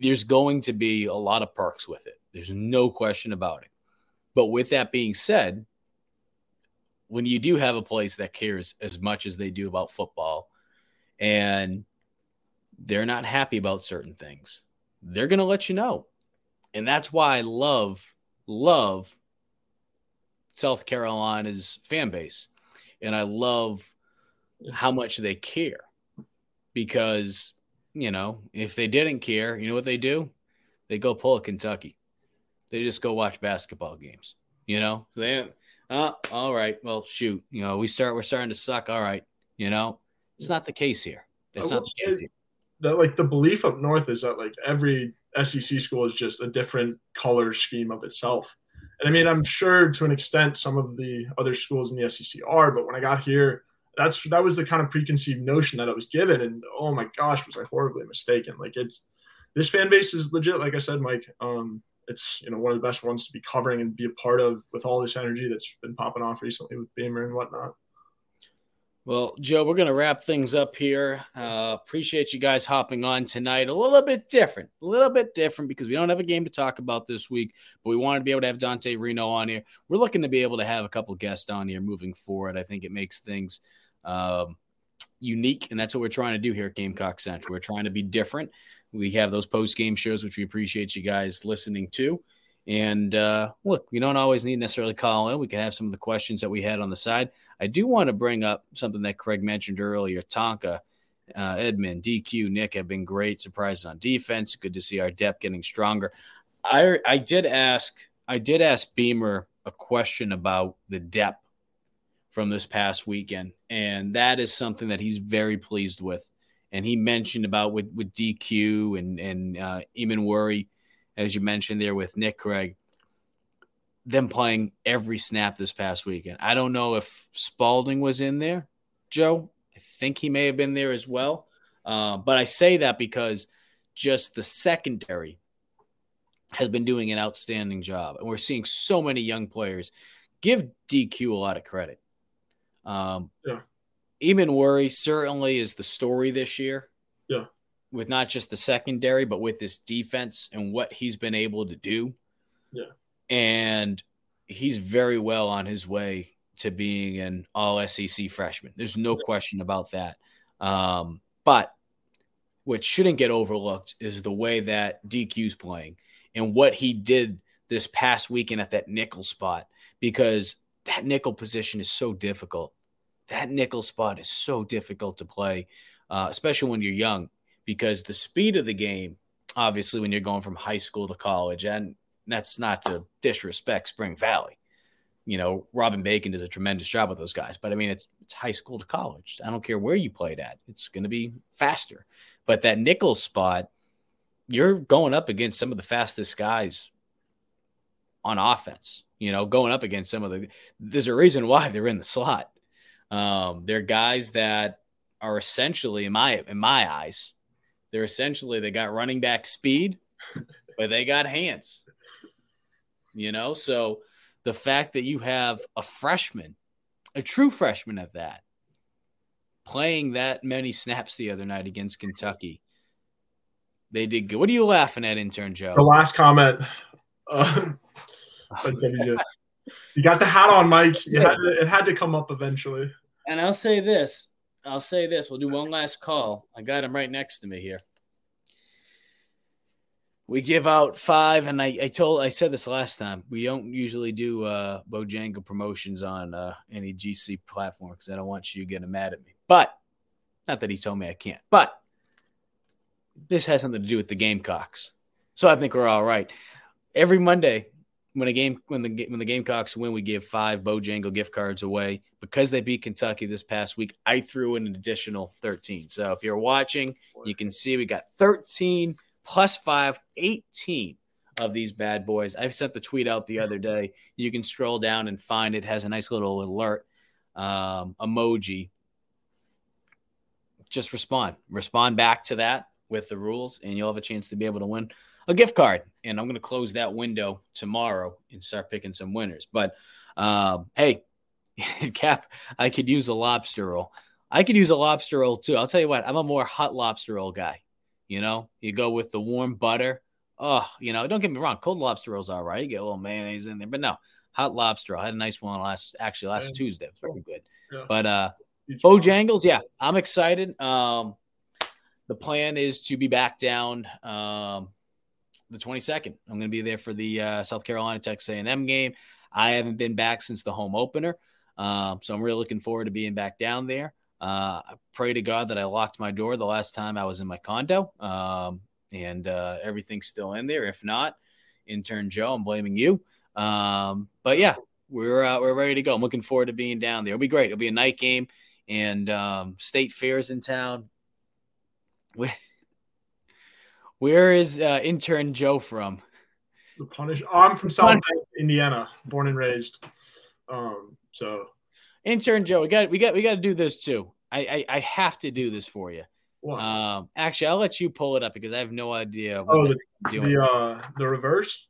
There's going to be a lot of perks with it. There's no question about it. But with that being said, when you do have a place that cares as much as they do about football and they're not happy about certain things, they're going to let you know. And that's why I love, love South Carolina's fan base. And I love how much they care because, you know, if they didn't care, you know what they do? They go pull a Kentucky. They just go watch basketball games, you know? They, uh, all right, well, shoot, you know, we start, we're starting to suck. All right, you know, it's not the case here. It's not the case here. That like the belief up north is that like every SEC school is just a different color scheme of itself. And I mean, I'm sure to an extent some of the other schools in the SEC are, but when I got here, that's that was the kind of preconceived notion that I was given, and oh my gosh, was I horribly mistaken? Like it's this fan base is legit. Like I said, Mike, um, it's you know one of the best ones to be covering and be a part of with all this energy that's been popping off recently with Beamer and whatnot. Well, Joe, we're going to wrap things up here. Uh, appreciate you guys hopping on tonight. A little bit different, a little bit different because we don't have a game to talk about this week, but we wanted to be able to have Dante Reno on here. We're looking to be able to have a couple guests on here moving forward. I think it makes things um, unique, and that's what we're trying to do here at Gamecock Central. We're trying to be different. We have those post game shows, which we appreciate you guys listening to. And uh, look, we don't always need necessarily call in. We can have some of the questions that we had on the side. I do want to bring up something that Craig mentioned earlier. Tonka, uh, Edmund, DQ, Nick have been great surprises on defense. Good to see our depth getting stronger. I I did ask I did ask Beamer a question about the depth from this past weekend, and that is something that he's very pleased with. And he mentioned about with with DQ and and uh, Emmanwori, as you mentioned there with Nick Craig, them playing every snap this past weekend. I don't know if Spalding was in there, Joe. I think he may have been there as well. Uh, but I say that because just the secondary has been doing an outstanding job. And we're seeing so many young players give DQ a lot of credit. Um, yeah. Emmanwori certainly is the story this year. Yeah. With not just the secondary, but with this defense and what he's been able to do. Yeah. And he's very well on his way to being an all SEC freshman. There's no yeah. question about that. Um, but what shouldn't get overlooked is the way that DQ's playing and what he did this past weekend at that nickel spot because that nickel position is so difficult. That nickel spot is so difficult to play, uh, especially when you're young, because the speed of the game, obviously, when you're going from high school to college, and that's not to disrespect Spring Valley. You know, Robin Bacon does a tremendous job with those guys, but I mean, it's, it's high school to college. I don't care where you played at, it's going to be faster. But that nickel spot, you're going up against some of the fastest guys on offense. You know, going up against some of the. There's a reason why they're in the slot. Um, they're guys that are essentially, in my in my eyes, they're essentially they got running back speed, but they got hands. You know, so the fact that you have a freshman, a true freshman at that, playing that many snaps the other night against Kentucky they did good. What are you laughing at, intern Joe? The last comment. Uh, you got the hat on, Mike. Had to, it had to come up eventually. And I'll say this. I'll say this. We'll do one last call. I got him right next to me here. We give out five, and I, I told I said this last time. We don't usually do uh Bojangle promotions on uh, any GC platform because I don't want you getting mad at me. But not that he told me I can't. But this has something to do with the Gamecocks. So I think we're all right. Every Monday, when a game when the when the Gamecocks win, we give five Bojangle gift cards away because they beat Kentucky this past week. I threw in an additional 13. So if you're watching, you can see we got 13 plus five, 18 of these bad boys. I sent the tweet out the other day. You can scroll down and find it. it has a nice little alert um, emoji. Just respond. Respond back to that with the rules, and you'll have a chance to be able to win a gift card. And I'm going to close that window tomorrow and start picking some winners. But um, hey, Cap, I could use a lobster roll. I could use a lobster roll too. I'll tell you what, I'm a more hot lobster roll guy. You know, you go with the warm butter. Oh, you know, don't get me wrong, cold lobster rolls are right. You get a little mayonnaise in there, but no, hot lobster. I had a nice one last, actually last yeah. Tuesday. It was very good. Yeah. But uh, Bojangles, yeah, I'm excited. Um, the plan is to be back down um, the 22nd. I'm going to be there for the uh, South Carolina Texas A&M game. I haven't been back since the home opener, um, so I'm really looking forward to being back down there. Uh, I pray to God that I locked my door the last time I was in my condo, um, and uh, everything's still in there. If not, intern Joe, I'm blaming you. Um, but yeah, we're uh, we're ready to go. I'm looking forward to being down there. It'll be great. It'll be a night game, and um, state fairs in town. Where, where is uh, intern Joe from? The punish. Oh, I'm from South Bend, Indiana, born and raised. Um, so intern Joe, we got we got we got to do this too. I, I, I have to do this for you. What? Um, actually, I'll let you pull it up because I have no idea. oh, the the, uh, the reverse.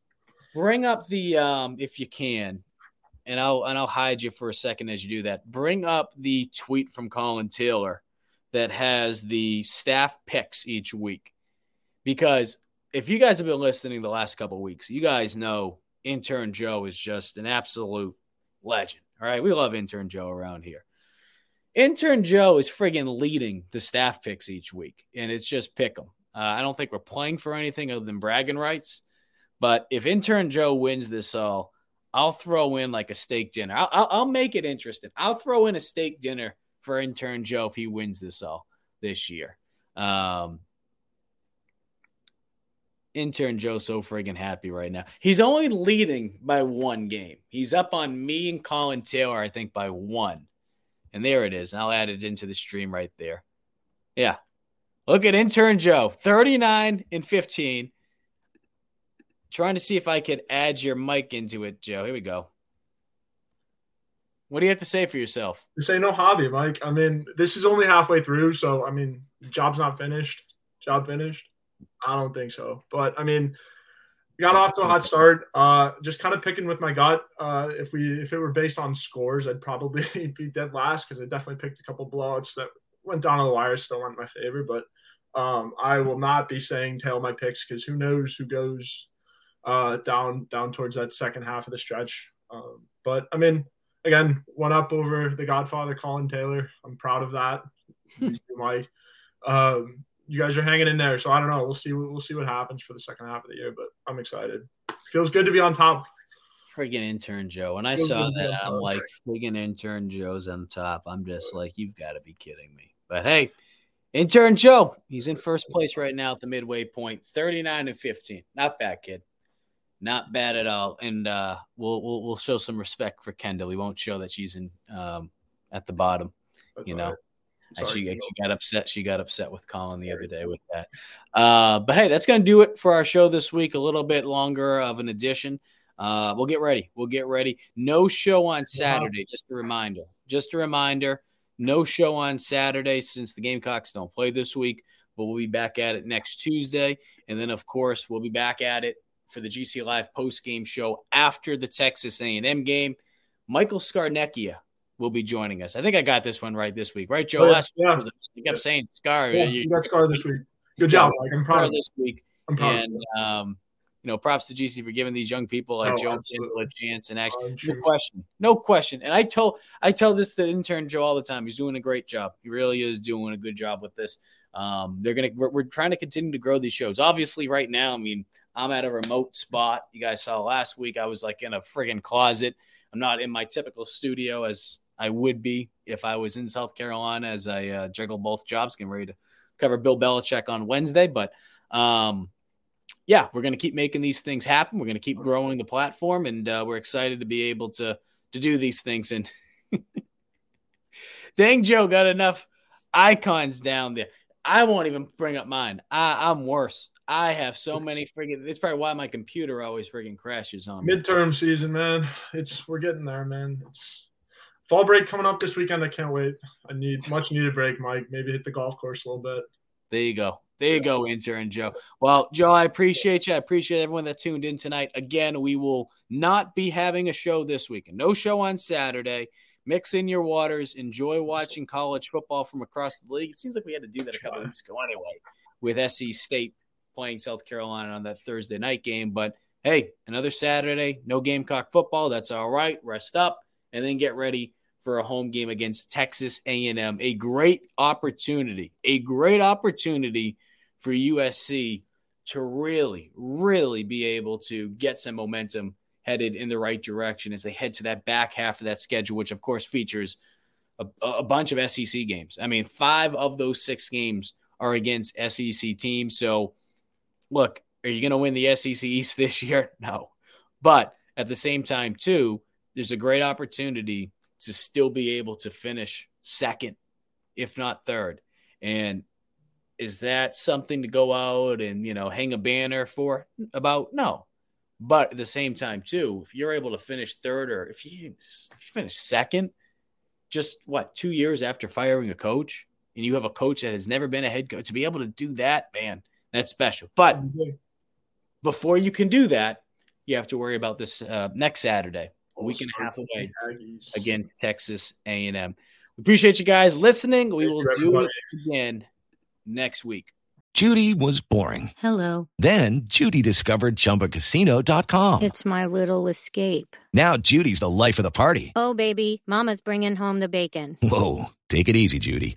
Bring up the um if you can, and I'll and I'll hide you for a second as you do that. Bring up the tweet from Colin Taylor that has the staff picks each week. Because if you guys have been listening the last couple weeks, you guys know intern Joe is just an absolute legend. All right. We love intern Joe around here. Intern Joe is friggin' leading the staff picks each week, and it's just pick them. Uh, I don't think we're playing for anything other than bragging rights, But if intern Joe wins this all, I'll throw in like a steak dinner. I'll, I'll, I'll make it interesting. I'll throw in a steak dinner for intern Joe if he wins this all this year. Um, intern Joe so friggin' happy right now. He's only leading by one game. He's up on me and Colin Taylor, I think, by one. And there it is. I'll add it into the stream right there. Yeah. Look at intern Joe, 39 and 15. Trying to see if I could add your mic into it, Joe. Here we go. What do you have to say for yourself? This ain't no hobby, Mike. I mean, this is only halfway through, so I mean, job's not finished. Job finished. I don't think so. But I mean, got off to a hot start. Uh, just kind of picking with my gut. Uh, if we if it were based on scores, I'd probably be dead last because I definitely picked a couple blowouts that went down to the wire. Still aren't my favor, but um, I will not be saying tail my picks because who knows who goes uh, down down towards that second half of the stretch. Um, but I mean, again, one up over the Godfather, Colin Taylor. I'm proud of that. my um, you guys are hanging in there. So I don't know. We'll see. We'll see what happens for the second half of the year. But I'm excited. Feels good to be on top. Friggin' intern Joe. When I Feels saw that, I'm like, friggin' intern Joe's on top. I'm just like, you've got to be kidding me. But hey, intern Joe, he's in first place right now at the midway point, 39 and 15. Not bad, kid. Not bad at all. And uh, we'll, we'll we'll show some respect for Kendall. We won't show that she's in um, at the bottom. That's you know. Right. Sorry, she, she got upset. She got upset with Colin the other day with that. Uh, but hey, that's going to do it for our show this week. A little bit longer of an edition. Uh, we'll get ready. We'll get ready. No show on Saturday. Just a reminder. Just a reminder. No show on Saturday since the Gamecocks don't play this week. But we'll be back at it next Tuesday, and then of course we'll be back at it for the GC Live post game show after the Texas A&M game. Michael Scarnecchia will be joining us. I think I got this one right this week, right, Joe? Oh, Last yeah. week you kept saying Scar. Yeah, you, you got Scar this week. Good job, Mike. I'm proud. of This week, I'm proud. And um, you know, props to GC for giving these young people like oh, Joe a chance and actually, no question, no question. And I told I tell this to intern Joe all the time. He's doing a great job. He really is doing a good job with this. Um, they're gonna we're, we're trying to continue to grow these shows. Obviously, right now, I mean, I'm at a remote spot. You guys saw last week. I was like in a friggin' closet. I'm not in my typical studio as I would be if I was in South Carolina as I uh, juggle both jobs, getting ready to cover Bill Belichick on Wednesday. But um, yeah, we're going to keep making these things happen. We're going to keep growing the platform, and uh, we're excited to be able to to do these things. And dang, Joe got enough icons down there. I won't even bring up mine. I, I'm worse. I have so many friggin' it's probably why my computer always friggin' crashes on me. Midterm season, man. It's we're getting there, man. It's fall break coming up this weekend. I can't wait. I need much needed break, Mike. Maybe hit the golf course a little bit. There you go. There you go, intern Joe. Well, Joe, I appreciate you. I appreciate everyone that tuned in tonight. Again, we will not be having a show this weekend. No show on Saturday. Mix in your waters. Enjoy watching college football from across the league. It seems like we had to do that a couple weeks ago anyway, with SC State playing South Carolina on that Thursday night game. But hey, another Saturday, no Gamecock football. That's all right. Rest up and then get ready for a home game against Texas A&M. A great opportunity, a great opportunity for USC to really, really be able to get some momentum headed in the right direction as they head to that back half of that schedule, which of course features a, a bunch of SEC games. I mean, five of those six games are against SEC teams. So, look, are you going to win the SEC East this year? No. But at the same time, too, there's a great opportunity to still be able to finish second, if not third. And is that something to go out and, you know, hang a banner for about? No. But at the same time, too, if you're able to finish third or if you, if you finish second, just what, two years after firing a coach, and you have a coach that has never been a head coach, to be able to do that, man, that's special. But before you can do that, you have to worry about this uh, next Saturday a week and a half away against Texas A&M. We appreciate you guys listening. We will do it again next week. Judy was boring. Hello. Then Judy discovered ChumbaCasino.com. It's my little escape. Now Judy's the life of the party. Oh baby, Mama's bringing home the bacon. Whoa, take it easy, Judy.